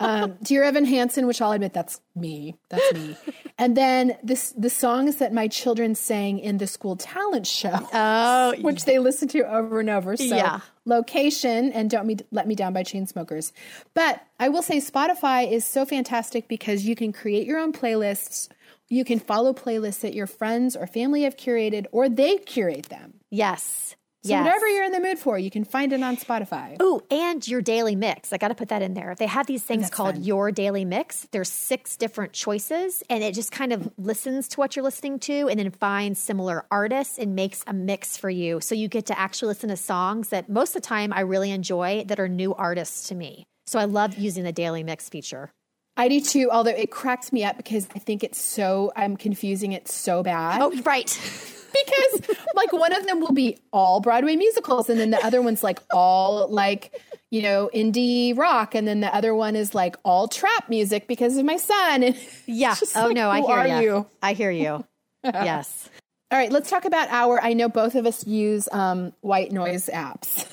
Um, Dear Evan Hansen, which I'll admit that's me. That's me. And then this the songs that my children sang in the school talent show. Oh, which they listen to over and over. So Yeah. location and don't me let me down by Chainsmokers. But I will say Spotify is so fantastic because you can create your own playlists. You can follow playlists that your friends or family have curated or they curate them. yes. So yes. whatever you're in the mood for, you can find it on Spotify. Ooh, and your daily mix. I got to put that in there. They have these things That's called fun. your daily mix. There's six different choices, and it just kind of listens to what you're listening to and then finds similar artists and makes a mix for you. So you get to actually listen to songs that most of the time I really enjoy that are new artists to me. So I love using the daily mix feature. I do too, although it cracks me up because I think it's so I'm confusing it so bad. Oh, right. because like one of them will be all Broadway musicals, and then the other one's like all like you know indie rock, and then the other one is like all trap music because of my son. And Yeah. Oh like, no, I hear you? I hear you. yes. all right, let's talk about our. I know both of us use um, white noise apps.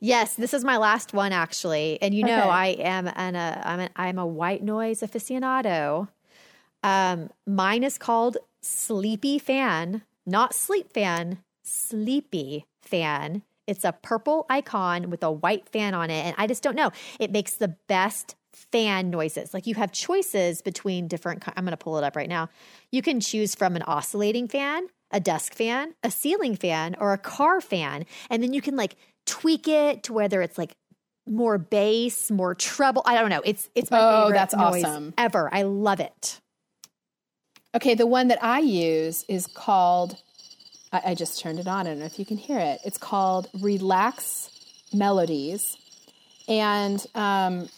Yes, this is my last one actually, and you know Okay. I am an a, I'm an, I'm a white noise aficionado. Um, mine is called Sleepy Fan, not Sleep Fan, Sleepy Fan. It's a purple icon with a white fan on it, and I just don't know. It makes the best fan noises. Like you have choices between different. I'm going to pull it up right now. You can choose from an oscillating fan, a desk fan, a ceiling fan, or a car fan, and then you can like tweak it to whether it's like more bass, more treble. I don't know. It's it's my Oh, favorite that's awesome. ever. I love it. Okay, the one that I use is called. I, I just turned it on. I don't know if you can hear it. It's called Relax Melodies, and um,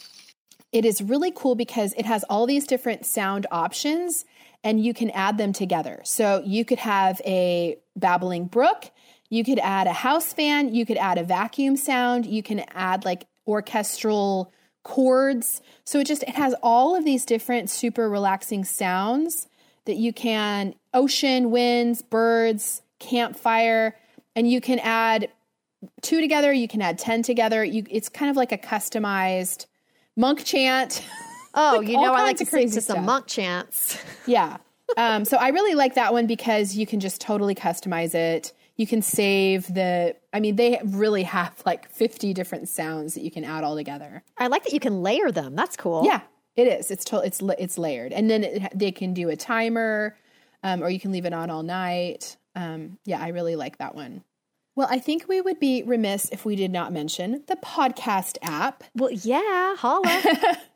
it is really cool because it has all these different sound options, and you can add them together. So you could have a babbling brook. You could add a house fan. You could add a vacuum sound. You can add like orchestral chords. So it just it has all of these different super relaxing sounds that you can ocean, winds, birds, campfire, and you can add two together, you can add 10 together. You it's kind of like a customized monk chant. Oh, Like you know, I like to of sing crazy to some stuff. monk chants. yeah. Um, so I really like that one because you can just totally customize it. You can save the, I mean, they really have like 50 different sounds that you can add all together. I like that you can layer them. That's cool. Yeah, it is. It's to, it's it's layered, and then it, they can do a timer, um, or you can leave it on all night. Um, yeah, I really like that one. Well, I think we would be remiss if we did not mention the podcast app. Well, yeah. Holla.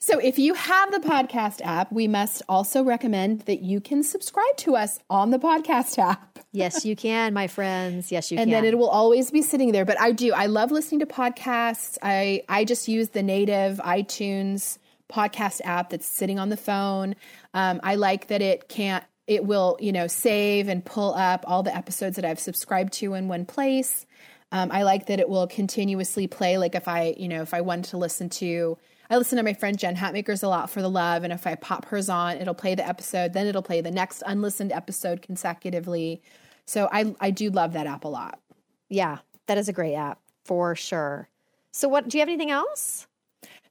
So, if you have the podcast app, we must also recommend that you can subscribe to us on the podcast app. yes, you can, my friends. Yes, you and can. And then it will always be sitting there. But I do. I love listening to podcasts. I I just use the native iTunes podcast app that's sitting on the phone. Um, I like that it can't, it will, you know, save and pull up all the episodes that I've subscribed to in one place. Um, I like that it will continuously play. Like if I, you know, if I wanted to listen to, I listen to my friend Jen Hatmakers a lot for the love, and if I pop hers on, it'll play the episode, then it'll play the next unlistened episode consecutively. So I I do love that app a lot. Yeah, that is a great app for sure. So what do you have anything else?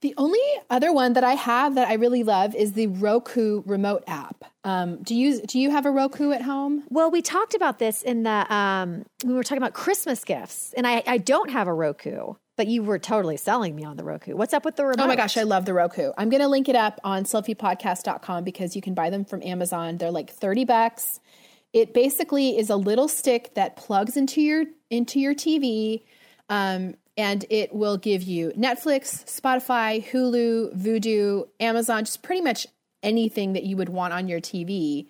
The only other one that I have that I really love is the Roku remote app. Um, do you do you have a Roku at home? Well, we talked about this in the um, we were talking about Christmas gifts, and I, I don't have a Roku, but you were totally selling me on the Roku. What's up with the remote? Oh my gosh, I love the Roku. I'm going to link it up on selfiepodcast.com because you can buy them from Amazon. They're like 30 bucks. It basically is a little stick that plugs into your into your TV. Um, and it will give you Netflix, Spotify, Hulu, Vudu, Amazon, just pretty much anything that you would want on your TV.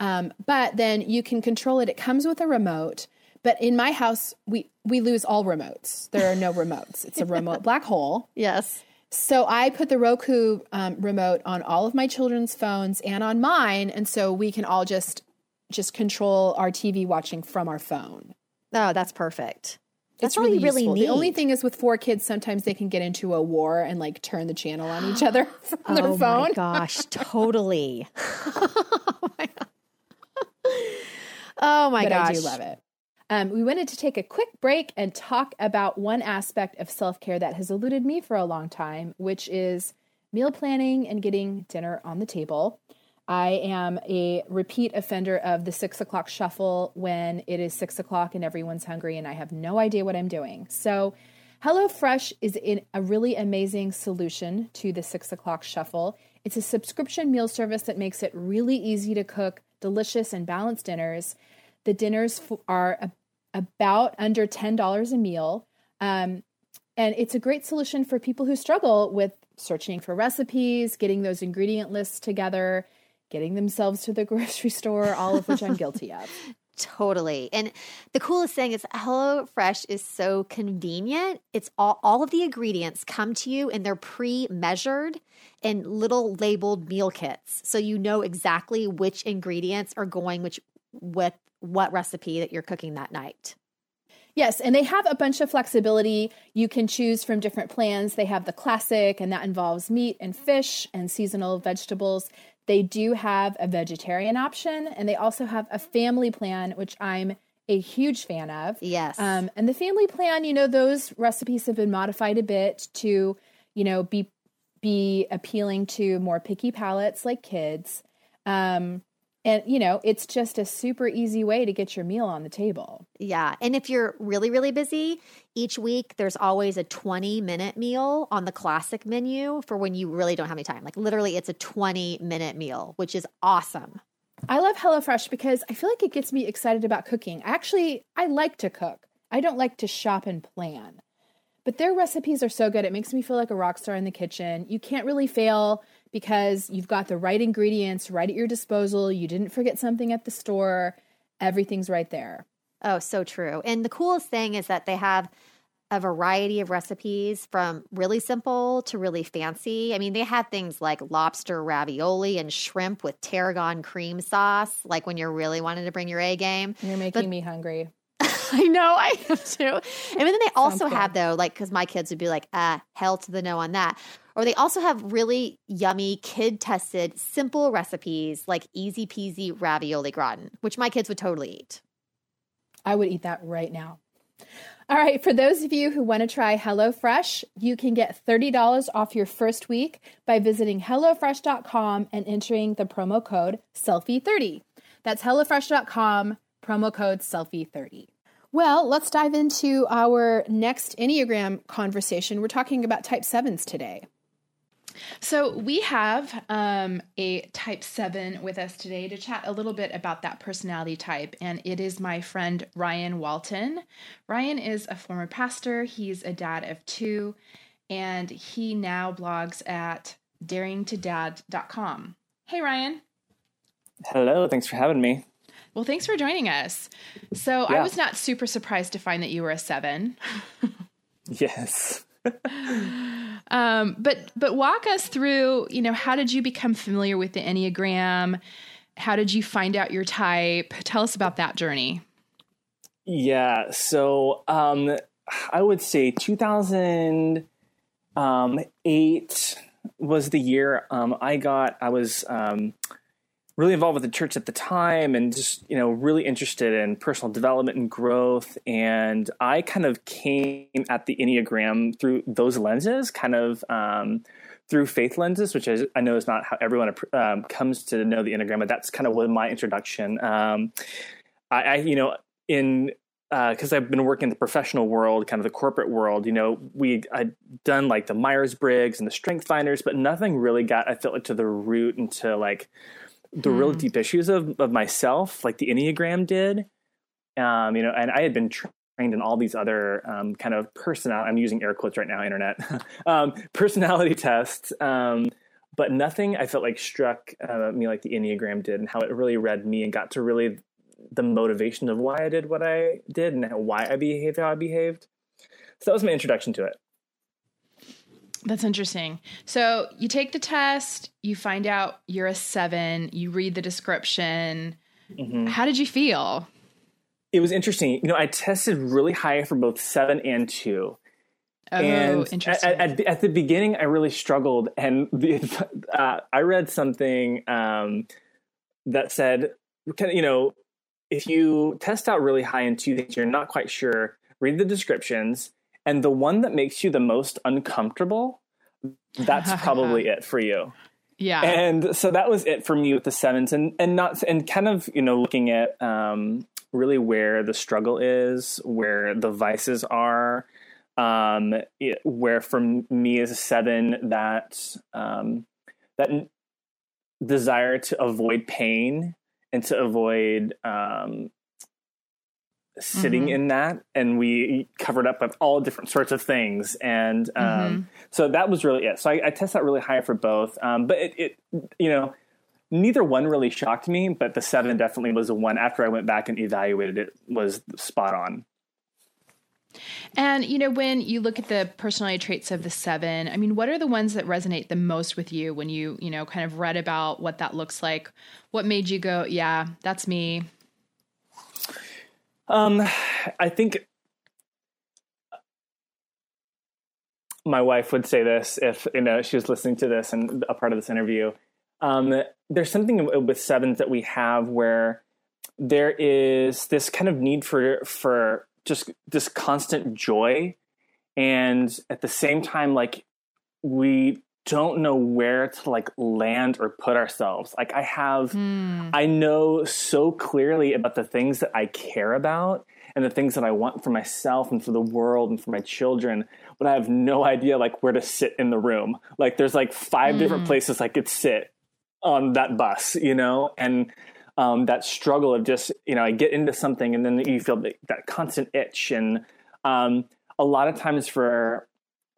Um, but then you can control it. It comes with a remote. But in my house, we we lose all remotes. There are no remotes. It's a remote black hole. Yes. So I put the Roku um, remote on all of my children's phones and on mine, and so we can all just just control our TV watching from our phone. Oh, that's perfect. That's really, really neat. The only thing is with four kids, sometimes they can get into a war and like turn the channel on each other from oh their phone. Oh my gosh, totally. oh my, oh my gosh. I do love it. Um, we wanted to take a quick break and talk about one aspect of self care that has eluded me for a long time, which is meal planning and getting dinner on the table. I am a repeat offender of the six o'clock shuffle when it is six o'clock and everyone's hungry and I have no idea what I'm doing. So, HelloFresh is in a really amazing solution to the six o'clock shuffle. It's a subscription meal service that makes it really easy to cook delicious and balanced dinners. The dinners are about under $10 a meal. Um, and it's a great solution for people who struggle with searching for recipes, getting those ingredient lists together, getting themselves to the grocery store, all of which I'm guilty of. Totally. And the coolest thing is HelloFresh is so convenient. It's all, all of the ingredients come to you and they're pre measured in little labeled meal kits. So you know exactly which ingredients are going which with what recipe that you're cooking that night. Yes, and they have a bunch of flexibility. You can choose from different plans. They have the classic, and that involves meat and fish and seasonal vegetables. They do have a vegetarian option, and they also have a family plan, which I'm a huge fan of. Yes. Um, and the family plan, you know, those recipes have been modified a bit to, you know, be be appealing to more picky palates like kids. Um, and, you know, it's just a super easy way to get your meal on the table. Yeah. And if you're really, really busy, each week there's always a 20 minute meal on the classic menu for when you really don't have any time. Like literally, it's a 20 minute meal, which is awesome. I love HelloFresh because I feel like it gets me excited about cooking. Actually, I like to cook, I don't like to shop and plan. But their recipes are so good. It makes me feel like a rock star in the kitchen. You can't really fail because you've got the right ingredients right at your disposal. You didn't forget something at the store. Everything's right there. Oh, so true. And the coolest thing is that they have a variety of recipes from really simple to really fancy. I mean, they have things like lobster ravioli and shrimp with tarragon cream sauce, like when you're really wanting to bring your A game. You're making but, me hungry. I know I am too. And then they also have though, like, because my kids would be like, ah, hell to the no on that. Or they also have really yummy, kid tested, simple recipes like easy peasy ravioli gratin, which my kids would totally eat. I would eat that right now. All right, for those of you who want to try HelloFresh, you can get $30 off your first week by visiting HelloFresh.com and entering the promo code SELFIE30. That's HelloFresh.com, promo code SELFIE30. Well, let's dive into our next Enneagram conversation. We're talking about type sevens today. So, we have um, a type seven with us today to chat a little bit about that personality type, and it is my friend Ryan Walton. Ryan is a former pastor, he's a dad of two, and he now blogs at daringtodad.com. Hey, Ryan. Hello, thanks for having me. Well, thanks for joining us. So, yeah. I was not super surprised to find that you were a seven. yes. um, but but walk us through. You know, how did you become familiar with the Enneagram? How did you find out your type? Tell us about that journey. Yeah, so um, I would say 2008 was the year um, I got. I was um, really involved with the church at the time and just you know really interested in personal development and growth. And i kind of came at the enneagram through those lenses kind of um, through faith lenses which is, i know is not how everyone um, comes to know the enneagram but that's kind of what my introduction um, I, I, you know in because uh, I've been working in the professional world, kind of the corporate world, you know, we I'd done like the Myers Briggs and the Strength Finders, but nothing really got I felt like to the root to like the hmm. real deep issues of, of myself, like the Enneagram did. Um, you know, and I had been trained in all these other um, kind of personality. I'm using air quotes right now, internet um, personality tests, um, but nothing I felt like struck uh, me like the Enneagram did, and how it really read me and got to really the motivation of why I did what I did and why I behaved how I behaved. So that was my introduction to it. That's interesting. So you take the test, you find out you're a seven, you read the description. Mm-hmm. How did you feel? It was interesting. You know, I tested really high for both seven and two. Oh, and interesting. At, at, at, the beginning, I really struggled, and the, uh, I read something um, that said, you know, if you test out really high in two things, you're not quite sure. Read the descriptions, and the one that makes you the most uncomfortable that's probably it for you. Yeah. And so that was it for me with the sevens and and not and kind of you know looking at um really where the struggle is where the vices are um it, where for me as a seven that um that desire to avoid pain and to avoid um sitting mm-hmm. in that and we covered up with all different sorts of things and um, mm-hmm. so that was really it so I, I test that really high for both um, but it, it, you know neither one really shocked me but the seven definitely was the one after i went back and evaluated it was spot on and you know when you look at the personality traits of the seven i mean what are the ones that resonate the most with you when you you know kind of read about what that looks like what made you go yeah that's me um, I think my wife would say this if you know she was listening to this and a part of this interview. Um, there's something with sevens that we have where there is this kind of need for for just this constant joy, and at the same time, like we don't know where to like land or put ourselves. Like I have, mm. I know so clearly about the things that I care about and the things that I want for myself and for the world and for my children, but I have no idea like where to sit in the room. Like there's like five mm. different hmm. places I could sit on that bus, you know, and um, that struggle of just you know I get into something and then you feel that, that constant itch and um, a lot of times for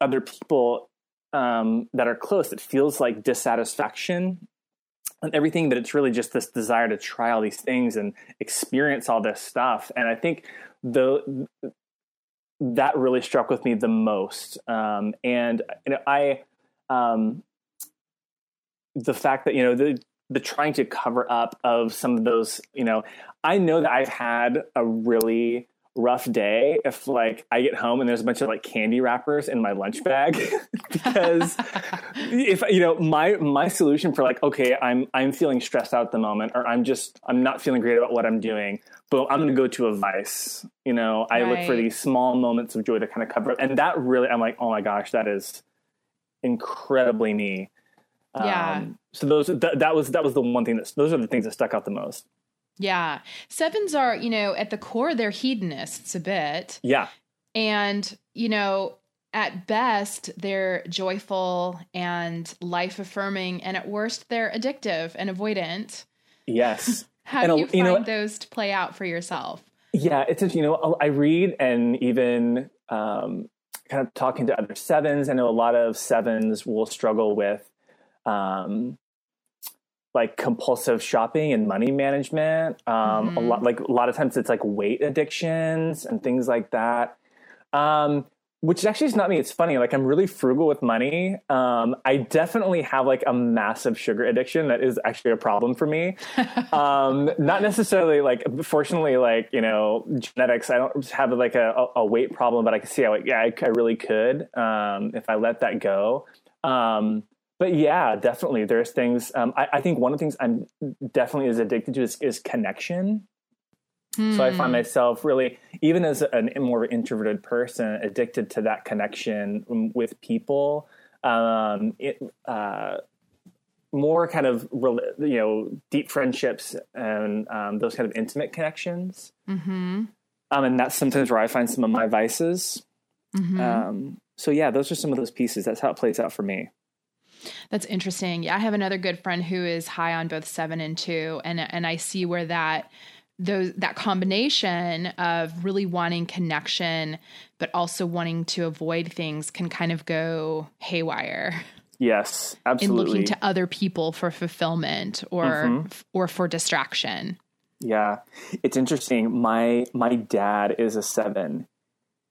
other people um, that are close, it feels like dissatisfaction and everything, but it's really just this desire to try all these things and experience all this stuff. And I think the that really struck with me the most. Um, and you know, I um, the fact that you know the the trying to cover up of some of those, you know, I know that I've had a really rough day if like I get home and there's a bunch of like candy wrappers in my lunch bag. Because if you know my my solution for like okay I'm I'm feeling stressed out at the moment or I'm just I'm not feeling great about what I'm doing but I'm going to go to a vice. You know I right. look for these small moments of joy to kind of cover up. And that really I'm like oh my gosh that is incredibly me. Yeah. Um, so those that, that was that was the one thing that those are the things that stuck out the most yeah. Sevens are, you know, at the core, they're hedonists a bit. Yeah. And, you know, at best, they're joyful and life affirming. And at worst, they're addictive and avoidant. Yes. How and do you, find know, those to play out for yourself? Yeah. It's, you know, I read and even um, kind of talking to other sevens. I know a lot of sevens will struggle with um, like compulsive shopping and money management. Um, mm-hmm. A lot, like a lot of times, it's like weight addictions and things like that. Um, which actually is not me. It's funny. Like I'm really frugal with money. Um, I definitely have like a massive sugar addiction that is actually a problem for me. um, not necessarily like, fortunately, like you know, genetics. I don't have like a, a weight problem, but I can see how, like, yeah, I, I really could um, if I let that go. Um, but yeah, definitely, there's things. Um, I, I, think one of the things I'm definitely is addicted to is, is connection. So I find hmm. myself really, even as a, a more introverted person, addicted to that connection with people. Um, it, uh, more kind of you know deep friendships and um, those kind of intimate connections. Mm-hmm. Um, and that's sometimes where I find some of my vices. Mm-hmm. Um, so yeah, those are some of those pieces. That's how it plays out for me. That's interesting. Yeah, I have another good friend who is high on both seven and two, and and I see where that those that combination of really wanting connection but also wanting to avoid things can kind of go haywire yes absolutely in looking to other people for fulfillment or mm-hmm. or for distraction yeah it's interesting my my dad is a seven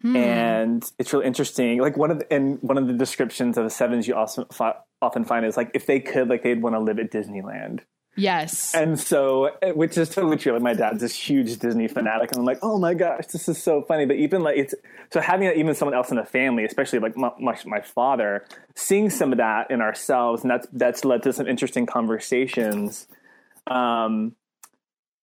hmm. and it's really interesting like one of the and one of the descriptions of a sevens you also often find is like if they could like they'd want to live at disneyland Yes. And so, eh, which is totally true. Like my dad's this huge Disney fanatic, and I'm like, oh my gosh, this is so funny. But even like it's so having even someone else in the family, especially like my, my, my father, seeing some of that in ourselves, and that's that's led to some interesting conversations. Um,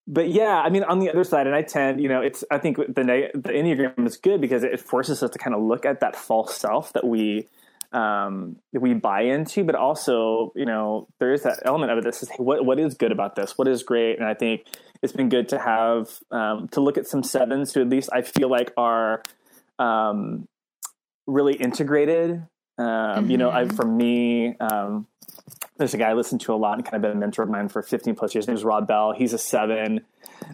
but yeah, I mean, on the other side, and I tend, you know, it's I think the the enneagram is good because it forces us to kind of look at that false self that we um, we buy into, but also, you know, there is that element of it that says, hey, what, what is good about this? What is great? And I think it's been good to have, um, to look at some sevens who at least I feel like are um, really integrated. Mm-hmm. You know, I, mm-hmm. for me, um, there's a guy I listen to a lot and kind of been a mentor of mine for 15 plus years. His name is Rob Bell. He's a seven.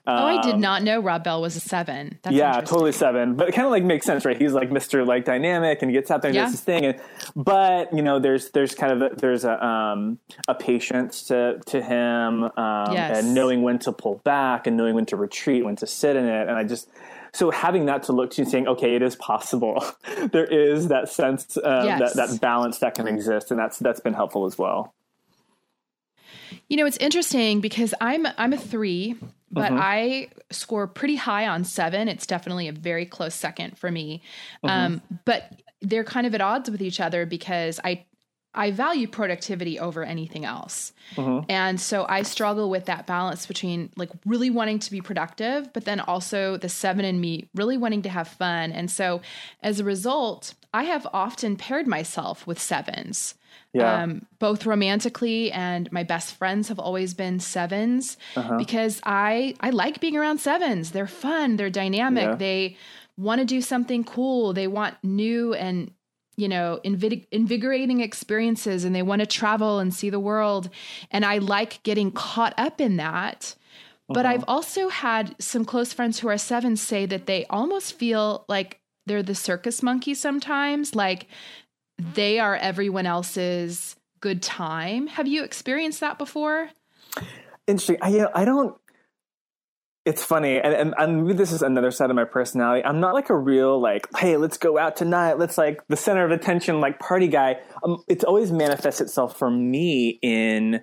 Um, oh, I did um, not know Rob Bell was a seven. That's yeah, totally seven. But it kind of like makes sense, right? He's like Mr. like dynamic and he gets out there and yeah. does his thing. And, but you know, there's there's kind of a, there's a um, a patience to to him um, yes. and knowing when to pull back and knowing when to retreat, when to sit in it. And I just so having that to look to and saying okay it is possible there is that sense um, yes. that, that balance that can exist and that's that's been helpful as well you know, it's interesting because I'm I'm a three, but mm-hmm. I score pretty high on seven. It's definitely a very close second for me. Mm-hmm. Um, but they're kind of at odds with each other because I I value productivity over anything else. Mm-hmm. And so I struggle with that balance between like really wanting to be productive, but then also the seven in me really wanting to have fun. And so as a result, I have often paired myself with sevens. Yeah. Um, both romantically and my best friends have always been 7s uh-huh. because I I like being around sevens. They're fun, they're dynamic, yeah. they want to do something cool, they want new and you know invig- invigorating experiences and they want to travel and see the world and I like getting caught up in that. But uh-huh. I've also had some close friends who are sevens say that they almost feel like they're the circus monkey sometimes. Like they are everyone else's good time. Have you experienced that before? Interesting. I, you know, I don't. It's funny, and, and and this is another side of my personality. I'm not like a real like, hey, let's go out tonight. Let's like the center of attention, like party guy. Um, it's always manifests itself for me in,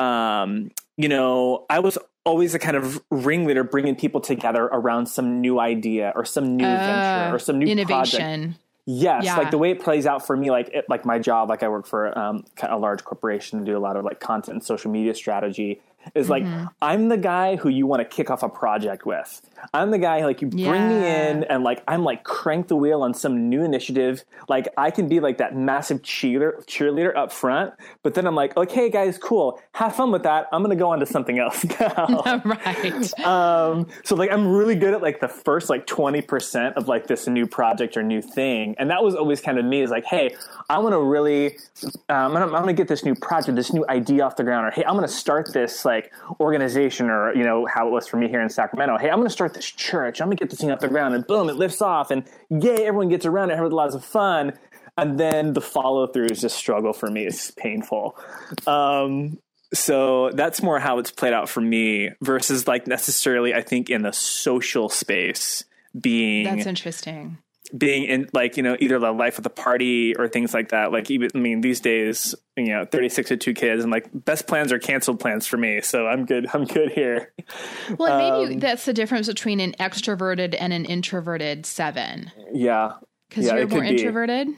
um, you know, I was always a kind of ringleader, bringing people together around some new idea or some new uh, venture or some new innovation. Project. Yes, yeah. like the way it plays out for me, like it, like my job, like I work for um, a large corporation and do a lot of like content and social media strategy is like mm-hmm. I'm the guy who you want to kick off a project with. I'm the guy like you bring yeah. me in and like I'm like crank the wheel on some new initiative. Like I can be like that massive cheerleader cheerleader up front, but then I'm like, okay, guys, cool, have fun with that. I'm gonna go on to something else now. right. Um, so like I'm really good at like the first like 20 percent of like this new project or new thing, and that was always kind of me. Is like, hey, I want to really, um, I'm, gonna, I'm gonna get this new project, this new idea off the ground, or hey, I'm gonna start this like organization, or you know how it was for me here in Sacramento. Hey, I'm gonna start this church. I'm gonna get this thing off the ground, and boom, it lifts off, and yay, everyone gets around it, has lots of fun. And then the follow through is just struggle for me. It's painful. Um, so that's more how it's played out for me versus like necessarily, I think, in the social space being that's interesting being in like you know either the life of the party or things like that like even i mean these days you know 36 with two kids and like best plans are canceled plans for me so i'm good i'm good here well maybe um, that's the difference between an extroverted and an introverted seven yeah because yeah, you're more introverted be.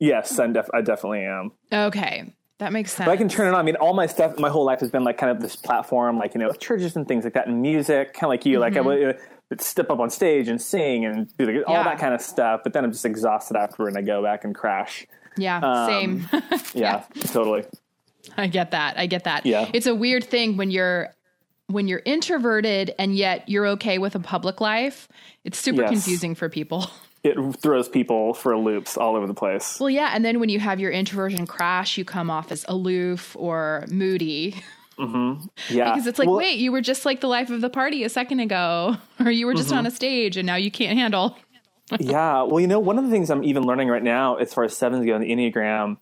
yes I'm def- i definitely am okay that makes sense. But I can turn it on. I mean, all my stuff, my whole life has been like kind of this platform, like you know, churches and things like that, and music, kind of like you. Mm-hmm. Like I would, step up on stage and sing and do the, all yeah. that kind of stuff. But then I'm just exhausted afterward and I go back and crash. Yeah, um, same. yeah, yeah, totally. I get that. I get that. Yeah. It's a weird thing when you're when you're introverted and yet you're okay with a public life. It's super yes. confusing for people. It throws people for loops all over the place. Well, yeah, and then when you have your introversion crash, you come off as aloof or moody. Mm-hmm. Yeah. Because it's like, well, wait, you were just like the life of the party a second ago, or you were just mm-hmm. on a stage and now you can't handle. yeah. Well, you know, one of the things I'm even learning right now, as far as sevens go in the Enneagram,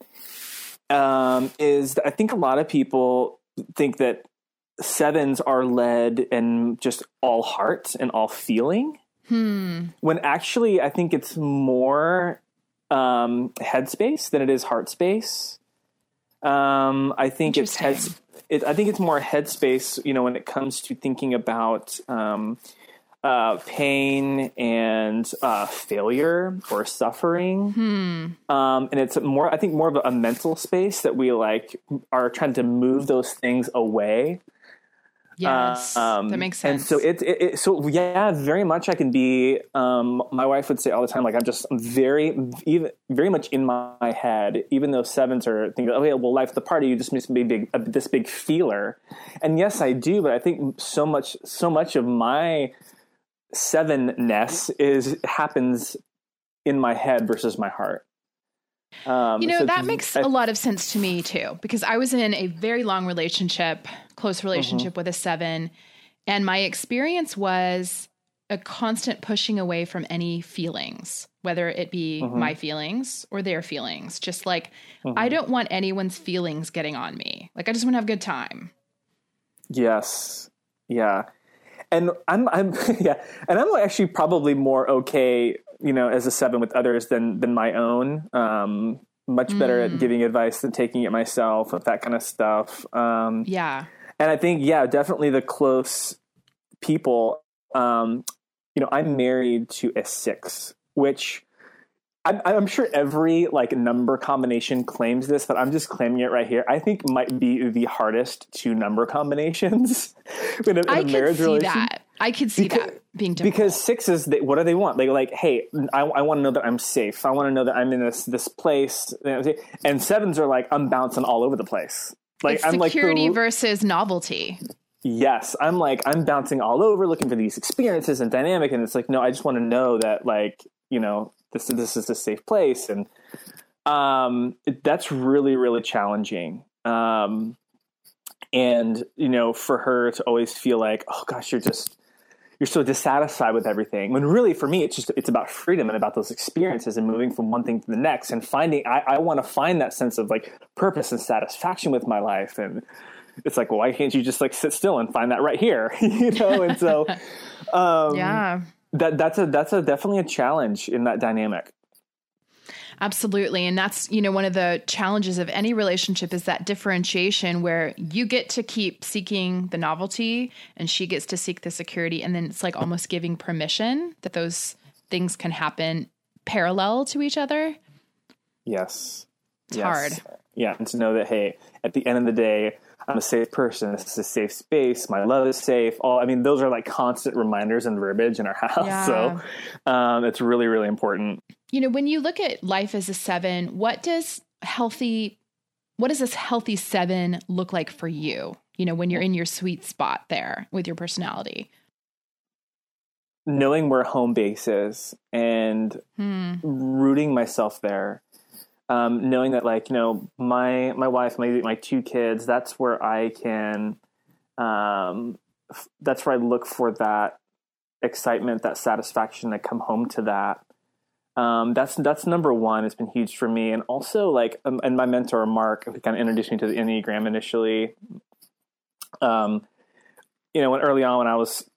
um, is I think a lot of people think that sevens are led and just all heart and all feeling. Hmm. When actually, I think it's more um, headspace than it is heart space. Um, I think it's heads it, I think it's more headspace, you know, when it comes to thinking about um, uh, pain and uh, failure or suffering. Hmm. Um, and it's more, I think, more of a mental space that we like are trying to move those things away Yes, um, that makes sense. And so it, it, it, so yeah, very much I can be. Um, my wife would say all the time, like I'm just very, even very much in my head. Even though sevens are thinking, yeah, well, life the party, you just must be big, uh, this big feeler. And yes, I do, but I think so much, so much of my sevenness is happens in my head versus my heart. Um, you know, so that makes I, a lot of sense to me too, because I was in a very long relationship, close relationship mm-hmm. with a seven. And my experience was a constant pushing away from any feelings, whether it be mm-hmm. my feelings or their feelings. Just like, mm-hmm. I don't want anyone's feelings getting on me. Like, I just want to have a good time. Yes. Yeah. And I'm, I'm, yeah. And I'm actually probably more okay you know, as a seven with others than than my own. Um, much mm. better at mm. giving advice than taking it myself, that kind of stuff. Um, yeah, and I think yeah, definitely the close people. Um, you know, I'm married to a six, which I'm, I'm, sure every like number combination claims this, but I'm just claiming it right here. I think might be the hardest two number combinations in a, in I a marriage relation. That. I could see because, that being difficult. because sixes, they, what do they want? They like, hey, I, I want to know that I'm safe. I want to know that I'm in this this place. And sevens are like, I'm bouncing all over the place. Like it's I'm security like the, versus novelty. Yes, I'm like I'm bouncing all over looking for these experiences and dynamic, and it's like no, I just want to know that like you know this this is a safe place, and um, that's really really challenging. Um, and you know, for her to always feel like, oh gosh, you're just you're so dissatisfied with everything. When really, for me, it's just it's about freedom and about those experiences and moving from one thing to the next and finding. I, I want to find that sense of like purpose and satisfaction with my life and it's like, well, why can't you just like sit still and find that right here, you know? And so, um, yeah, that that's a that's a definitely a challenge in that dynamic. Absolutely. And that's, you know, one of the challenges of any relationship is that differentiation where you get to keep seeking the novelty and she gets to seek the security. And then it's like almost giving permission that those things can happen parallel to each other. Yes. It's yes. hard. Yeah. And to know that, hey, at the end of the day, I'm a safe person. This is a safe space. My love is safe. All I mean, those are like constant reminders and verbiage in our house. Yeah. So um, it's really, really important. You know, when you look at life as a seven, what does healthy, what does this healthy seven look like for you? You know, when you're in your sweet spot there with your personality. Knowing where home base is and hmm. rooting myself there um, knowing that like you know my my wife my my two kids that's where I can um, f- that's where I look for that excitement that satisfaction to come home to that um, that's that's number one it's been huge for me and also like um, and my mentor Mark who kind of introduced me to the Enneagram initially um, you know when early on when I was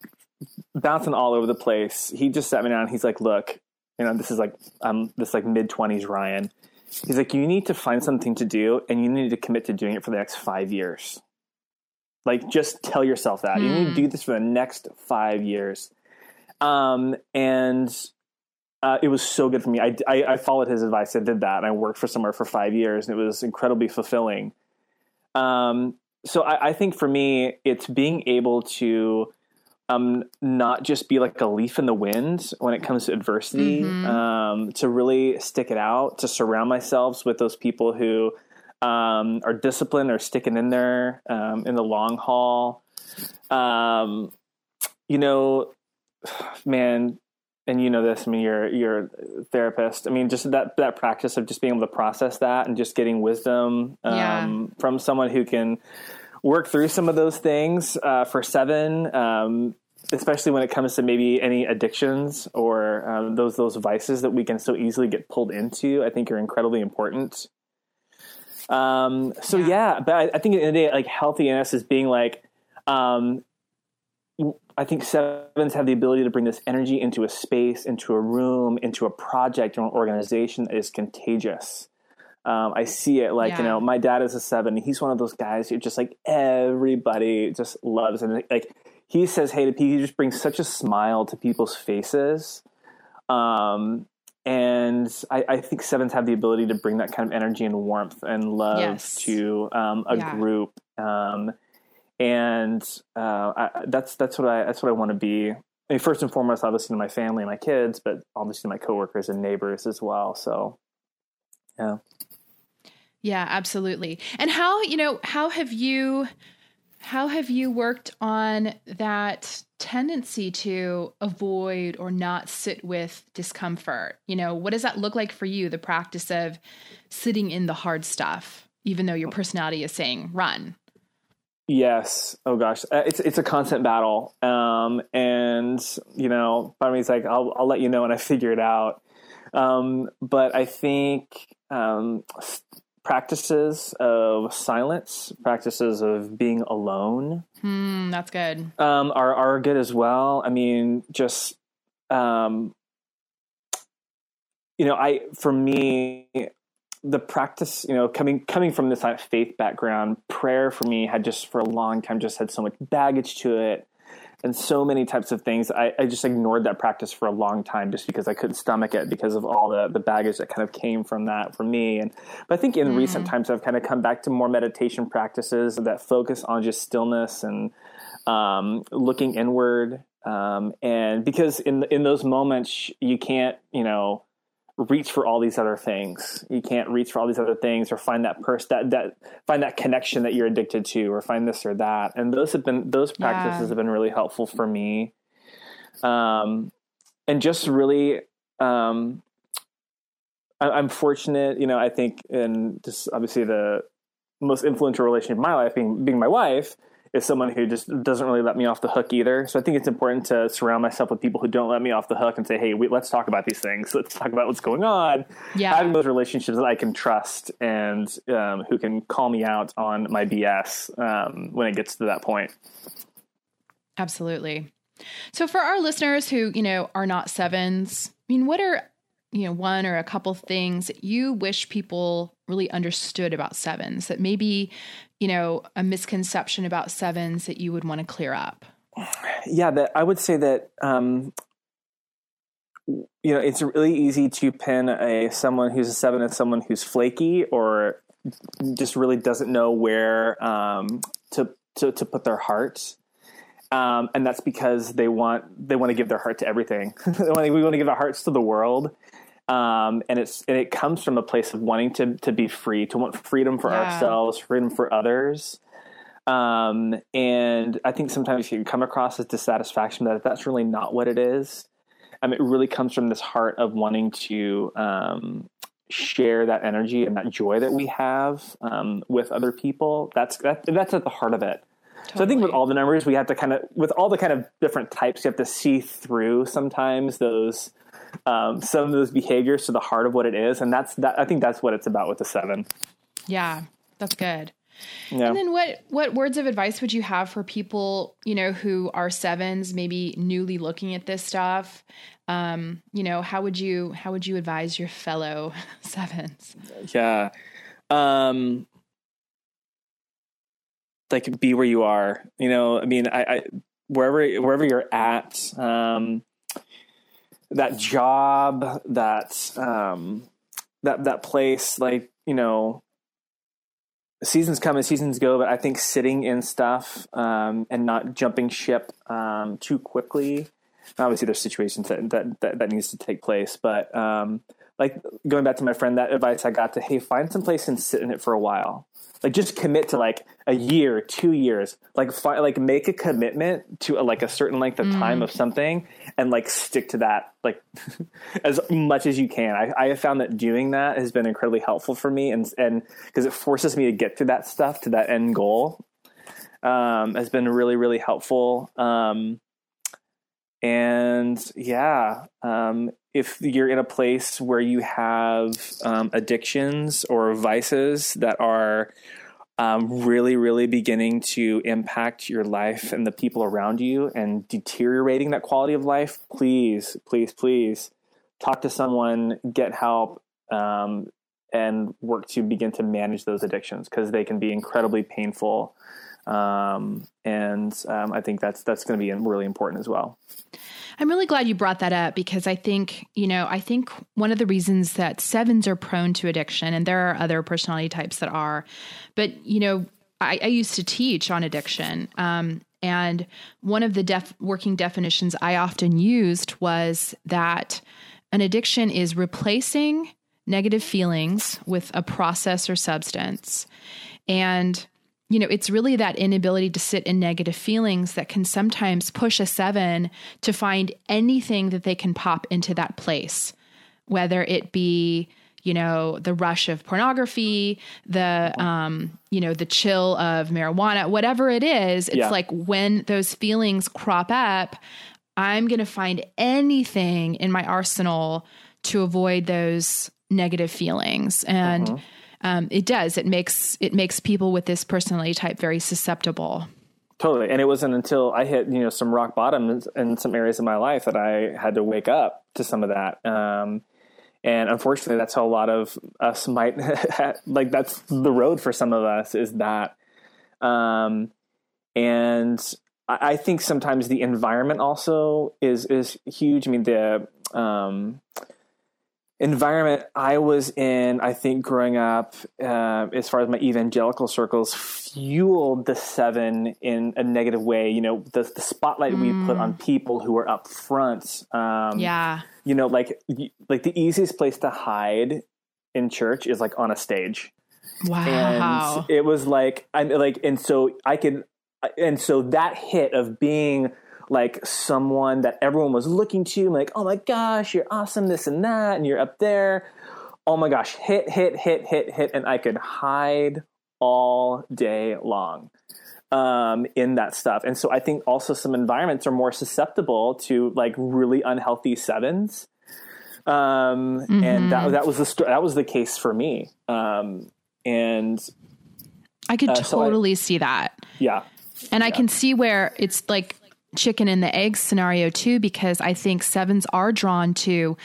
bouncing all over the place he just sat me down he's like look you know, this is like um this like mid twenties Ryan. He's like, you need to find something to do, and you need to commit to doing it for the next five years. Like, just tell yourself that you need to do this for the next five years. Um, and uh, it was so good for me. I, I, I, followed his advice. I did that. And I worked for somewhere for five years, and it was incredibly fulfilling. Um, so I, I, think for me, it's being able to um, not just be like a leaf in the wind when it comes to adversity, mm-hmm. um, to really stick it out, to surround myself with those people who um, are disciplined or sticking in there um, in the long haul. Um, you know, man, and you know this. I mean, you're you're a therapist. I mean, just that that practice of just being able to process that and just getting wisdom yeah. Um, from someone who can work through some of those things uh, for seven, um, especially when it comes to maybe any addictions or um, those those vices that we can so easily get pulled into. I think are incredibly important. Um, so yeah. yeah, but I, I, think at the end of the day, like healthiness is being like, um, I think sevens have the ability to bring this energy into a space, into a room, into a project or an organization that is contagious. Um, I see it like, yeah. you know, my dad is a seven. He's one of those guys who just like everybody just loves. And like he says, hey to people, he just brings such a smile to people's faces. Um, and I, I, think sevens have the ability to bring that kind of energy and warmth and love yes. to um, a yeah. group. Um, and uh, I, that's that's what I that's what I want to be. I mean, first and foremost, obviously to my family and my kids, but obviously to my coworkers and neighbors as well. So, yeah. Yeah, absolutely. And how, you know, how have you how have you worked on that tendency to avoid or not sit with discomfort? You know, what does that look like for you, the practice of sitting in the hard stuff, even though your personality is saying run? Yes. Oh gosh, uh, it's it's a constant battle, um, and you know, part of like, I'll I'll let you know when I figure it out. Um, but I think um, practices of silence, practices of being alone. Hmm, that's good. Um, are are good as well. I mean, just um, you know, I for me, the practice, you know, coming coming from this faith background, prayer for me had just for a long time just had so much baggage to it and so many types of things. I, I, just ignored that practice for a long time just because I couldn't stomach it because of all the, the baggage that kind of came from that for me. And but I think in mm. recent times I've kind of come back to more meditation practices that focus on just stillness and um, looking inward. Um, and because in in those moments you can't you know reach for all these other things. You can't reach for all these other things or find that person that that find that connection that you're addicted to or find this or that. And those have been those practices yeah. have been really helpful for me. Um and just really um I, am fortunate, you know, I think in just obviously the most influential relationship in my life being being my wife is someone who just doesn't really let me off the hook either. So I think it's important to surround myself with people who don't let me off the hook and say, "Hey, we, let's talk about these things. Let's talk about what's going on." Yeah, having those relationships that I can trust and um, who can call me out on my BS um, when it gets to that point. Absolutely. So for our listeners who you know are not sevens, I mean, what are you know one or a couple things that you wish people really understood about sevens that maybe you know a misconception about sevens that you would want to clear up? Yeah that i would say that um you know it's really easy to pin a someone who's a seven as someone who's flaky or just really doesn't know where um to to, to put their heart. Um, and that's because they want they want to give their heart to everything. we want to give our hearts to the world, um, and it's and it comes from a place of wanting to to be free, to want freedom for yeah. ourselves, freedom for others. Um, and I think sometimes you can come across as dissatisfaction that that's really not what it is. Um, it really comes from this heart of wanting to um, share that energy and that joy that we have um, with other people. That's that, that's at the heart of it. Totally. So I think with all the numbers, we have to kind of, with all the kind of different types, you have to see through sometimes those um, some of those behaviors to the heart of what it is, and that's that. I think that's what it's about with the seven. Yeah, that's good. Yeah. And then what what words of advice would you have for people, you know, who are sevens, maybe newly looking at this stuff? Um, you know, how would you how would you advise your fellow sevens? Yeah. Um like be where you are. You know, I mean, I, I wherever wherever you're at, um that job, that um that that place, like, you know, seasons come and seasons go, but I think sitting in stuff um, and not jumping ship um, too quickly. Obviously, there's situations that that that, that needs to take place, but um, like going back to my friend, that advice I got to hey, find some place and sit in it for a while like just commit to like a year two years. Like fi- like make a commitment to a, like a certain length of mm. time of something and like stick to that like as much as you can. I, I have found that doing that has been incredibly helpful for me and and because it forces me to get to that stuff to that end goal um, has been really really helpful. Um, and yeah um, if you're in a place where you have um, addictions or vices that are um, really, really beginning to impact your life and the people around you and deteriorating that quality of life, please, please, please talk to someone, get help, um, and work to begin to manage those addictions because they can be incredibly painful. Um, and um, I think that's that's going to be really important as well. I'm really glad you brought that up because I think, you know, I think one of the reasons that sevens are prone to addiction, and there are other personality types that are, but, you know, I, I used to teach on addiction. Um, and one of the def- working definitions I often used was that an addiction is replacing negative feelings with a process or substance. And you know, it's really that inability to sit in negative feelings that can sometimes push a seven to find anything that they can pop into that place, whether it be, you know, the rush of pornography, the, um, you know, the chill of marijuana, whatever it is. It's yeah. like when those feelings crop up, I'm going to find anything in my arsenal to avoid those negative feelings. And, uh-huh um, it does. It makes it makes people with this personality type very susceptible. Totally, and it wasn't until I hit you know some rock bottom in, some areas of my life that I had to wake up to some of that. Um, and unfortunately, that's how a lot of us might like. That's the road for some of us is that. Um, and I, think sometimes the environment also is is huge. I mean the um, environment I was in, I think growing up, uh, as far as my evangelical circles, fueled the seven in a negative way. You know, the, the spotlight mm. we put on mm. people who are up front. Um, yeah. You know, like like the easiest place to hide in church is like on a stage. Wow. And it was like, I'm like, and so I could, and so that hit of being like someone that everyone was looking to, like, oh my gosh, you're awesome, this and that, and you're up there. Oh my gosh, hit, hit, hit, hit, hit, and I could hide all day long um, in that stuff. And so I think also some environments are more susceptible to like really unhealthy sevens. Um, mm-hmm. and that, that was the that was the case for me. Um, and I could uh, totally so I, see that. Yeah. And yeah. I can see where it's like chicken and the egg scenario too, because I think sevens are drawn to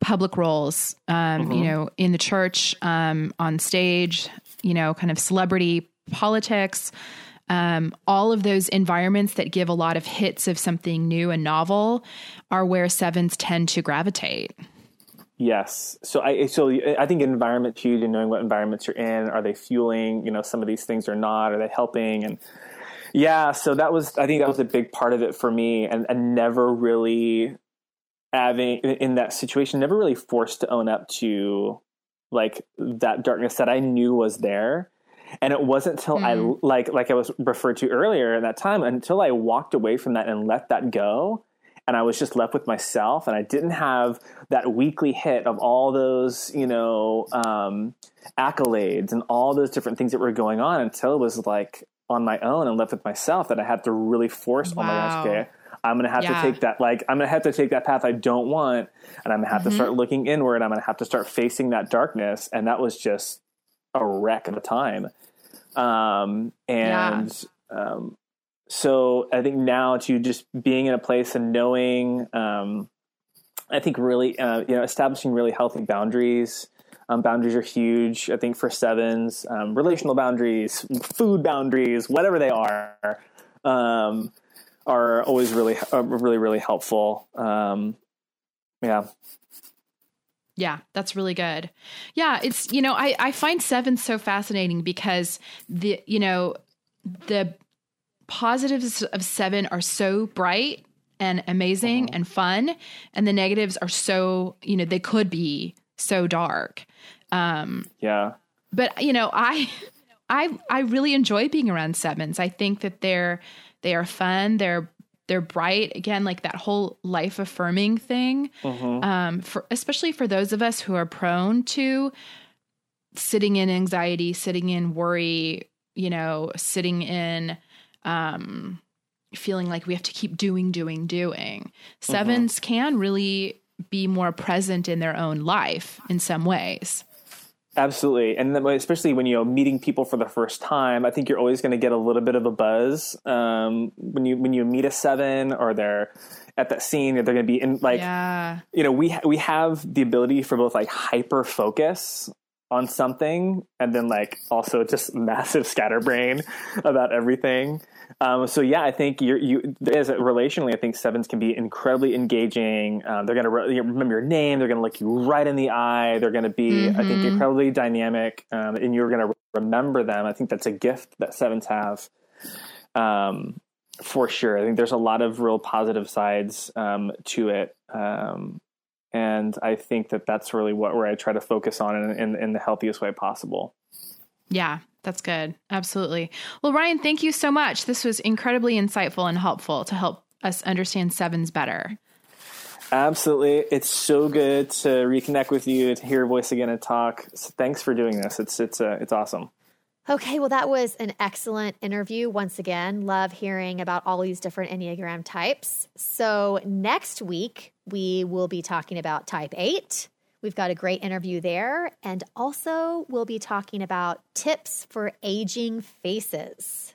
public roles, um, mm-hmm. you know, in the church, um, on stage, you know, kind of celebrity politics. Um, all of those environments that give a lot of hits of something new and novel are where sevens tend to gravitate. Yes. So I so I think environment huge and knowing what environments you're in. Are they fueling, you know, some of these things or not? Are they helping? And yeah, so that was I think that was a big part of it for me, and, and never really having in that situation, never really forced to own up to like that darkness that I knew was there. And it wasn't until mm. I like like I was referred to earlier at that time until I walked away from that and let that go and I was just left with myself, and I didn't have that weekly hit of all those, you know, um, accolades and all those different things that were going on until it was like on my own and left with myself that I had to really force. Wow. Oh my gosh, okay, I'm gonna have yeah. to take that. Like I'm gonna have to take that path I don't want, and I'm gonna have mm-hmm. to start looking inward. I'm gonna have to start facing that darkness, and that was just a wreck of a time. Um, and yeah. um, so I think now to just being in a place and knowing, um, I think really, uh, you know, establishing really healthy boundaries. Um, boundaries are huge. I think for sevens, um, relational boundaries, food boundaries, whatever they are, um, are always really, uh, really, really helpful. Um, yeah. Yeah, that's really good. Yeah, it's you know I I find seven so fascinating because the you know the positives of seven are so bright and amazing uh-huh. and fun, and the negatives are so you know they could be so dark. Um, yeah, but you know I I I really enjoy being around sevens. I think that they're they are fun. They're they're bright again like that whole life affirming thing mm-hmm. um, for especially for those of us who are prone to sitting in anxiety sitting in worry you know sitting in um, feeling like we have to keep doing doing doing 7s mm-hmm. can really be more present in their own life in some ways Absolutely, and then especially when you're meeting people for the first time, I think you're always going to get a little bit of a buzz um, when you when you meet a seven or they're at that scene. They're going to be in like, yeah. you know, we ha- we have the ability for both like hyper focus on something and then like also just massive scatterbrain about everything. Um, so yeah, I think you're, you as a, relationally, I think sevens can be incredibly engaging. Um, they're going to re- remember your name. They're going to look you right in the eye. They're going to be, mm-hmm. I think, mm-hmm. incredibly dynamic, um, and you're going to re- remember them. I think that's a gift that sevens have. Um, for sure, I think there's a lot of real positive sides um, to it, um, and I think that that's really what where I try to focus on in, in, in the healthiest way possible. Yeah, that's good. Absolutely. Well, Ryan, thank you so much. This was incredibly insightful and helpful to help us understand sevens better. Absolutely. It's so good to reconnect with you, to hear your voice again and talk. So thanks for doing this. It's it's uh, it's awesome. Okay, well, that was an excellent interview. Once again, love hearing about all these different Enneagram types. So, next week, we will be talking about type eight. We've got a great interview there. And also, we'll be talking about tips for aging faces.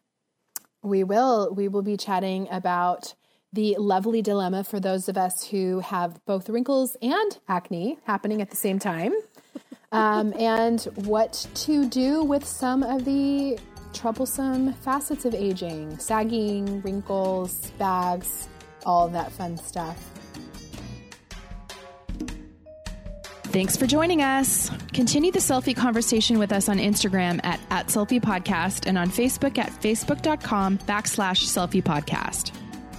We will. We will be chatting about the lovely dilemma for those of us who have both wrinkles and acne happening at the same time, um, and what to do with some of the troublesome facets of aging sagging, wrinkles, bags, all that fun stuff. Thanks for joining us. Continue the selfie conversation with us on Instagram at, at selfie podcast and on Facebook at facebook.com backslash selfie podcast.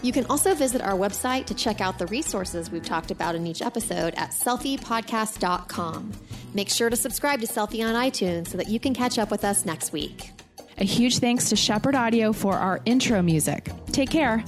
You can also visit our website to check out the resources we've talked about in each episode at selfiepodcast.com. Make sure to subscribe to Selfie on iTunes so that you can catch up with us next week. A huge thanks to Shepherd Audio for our intro music. Take care.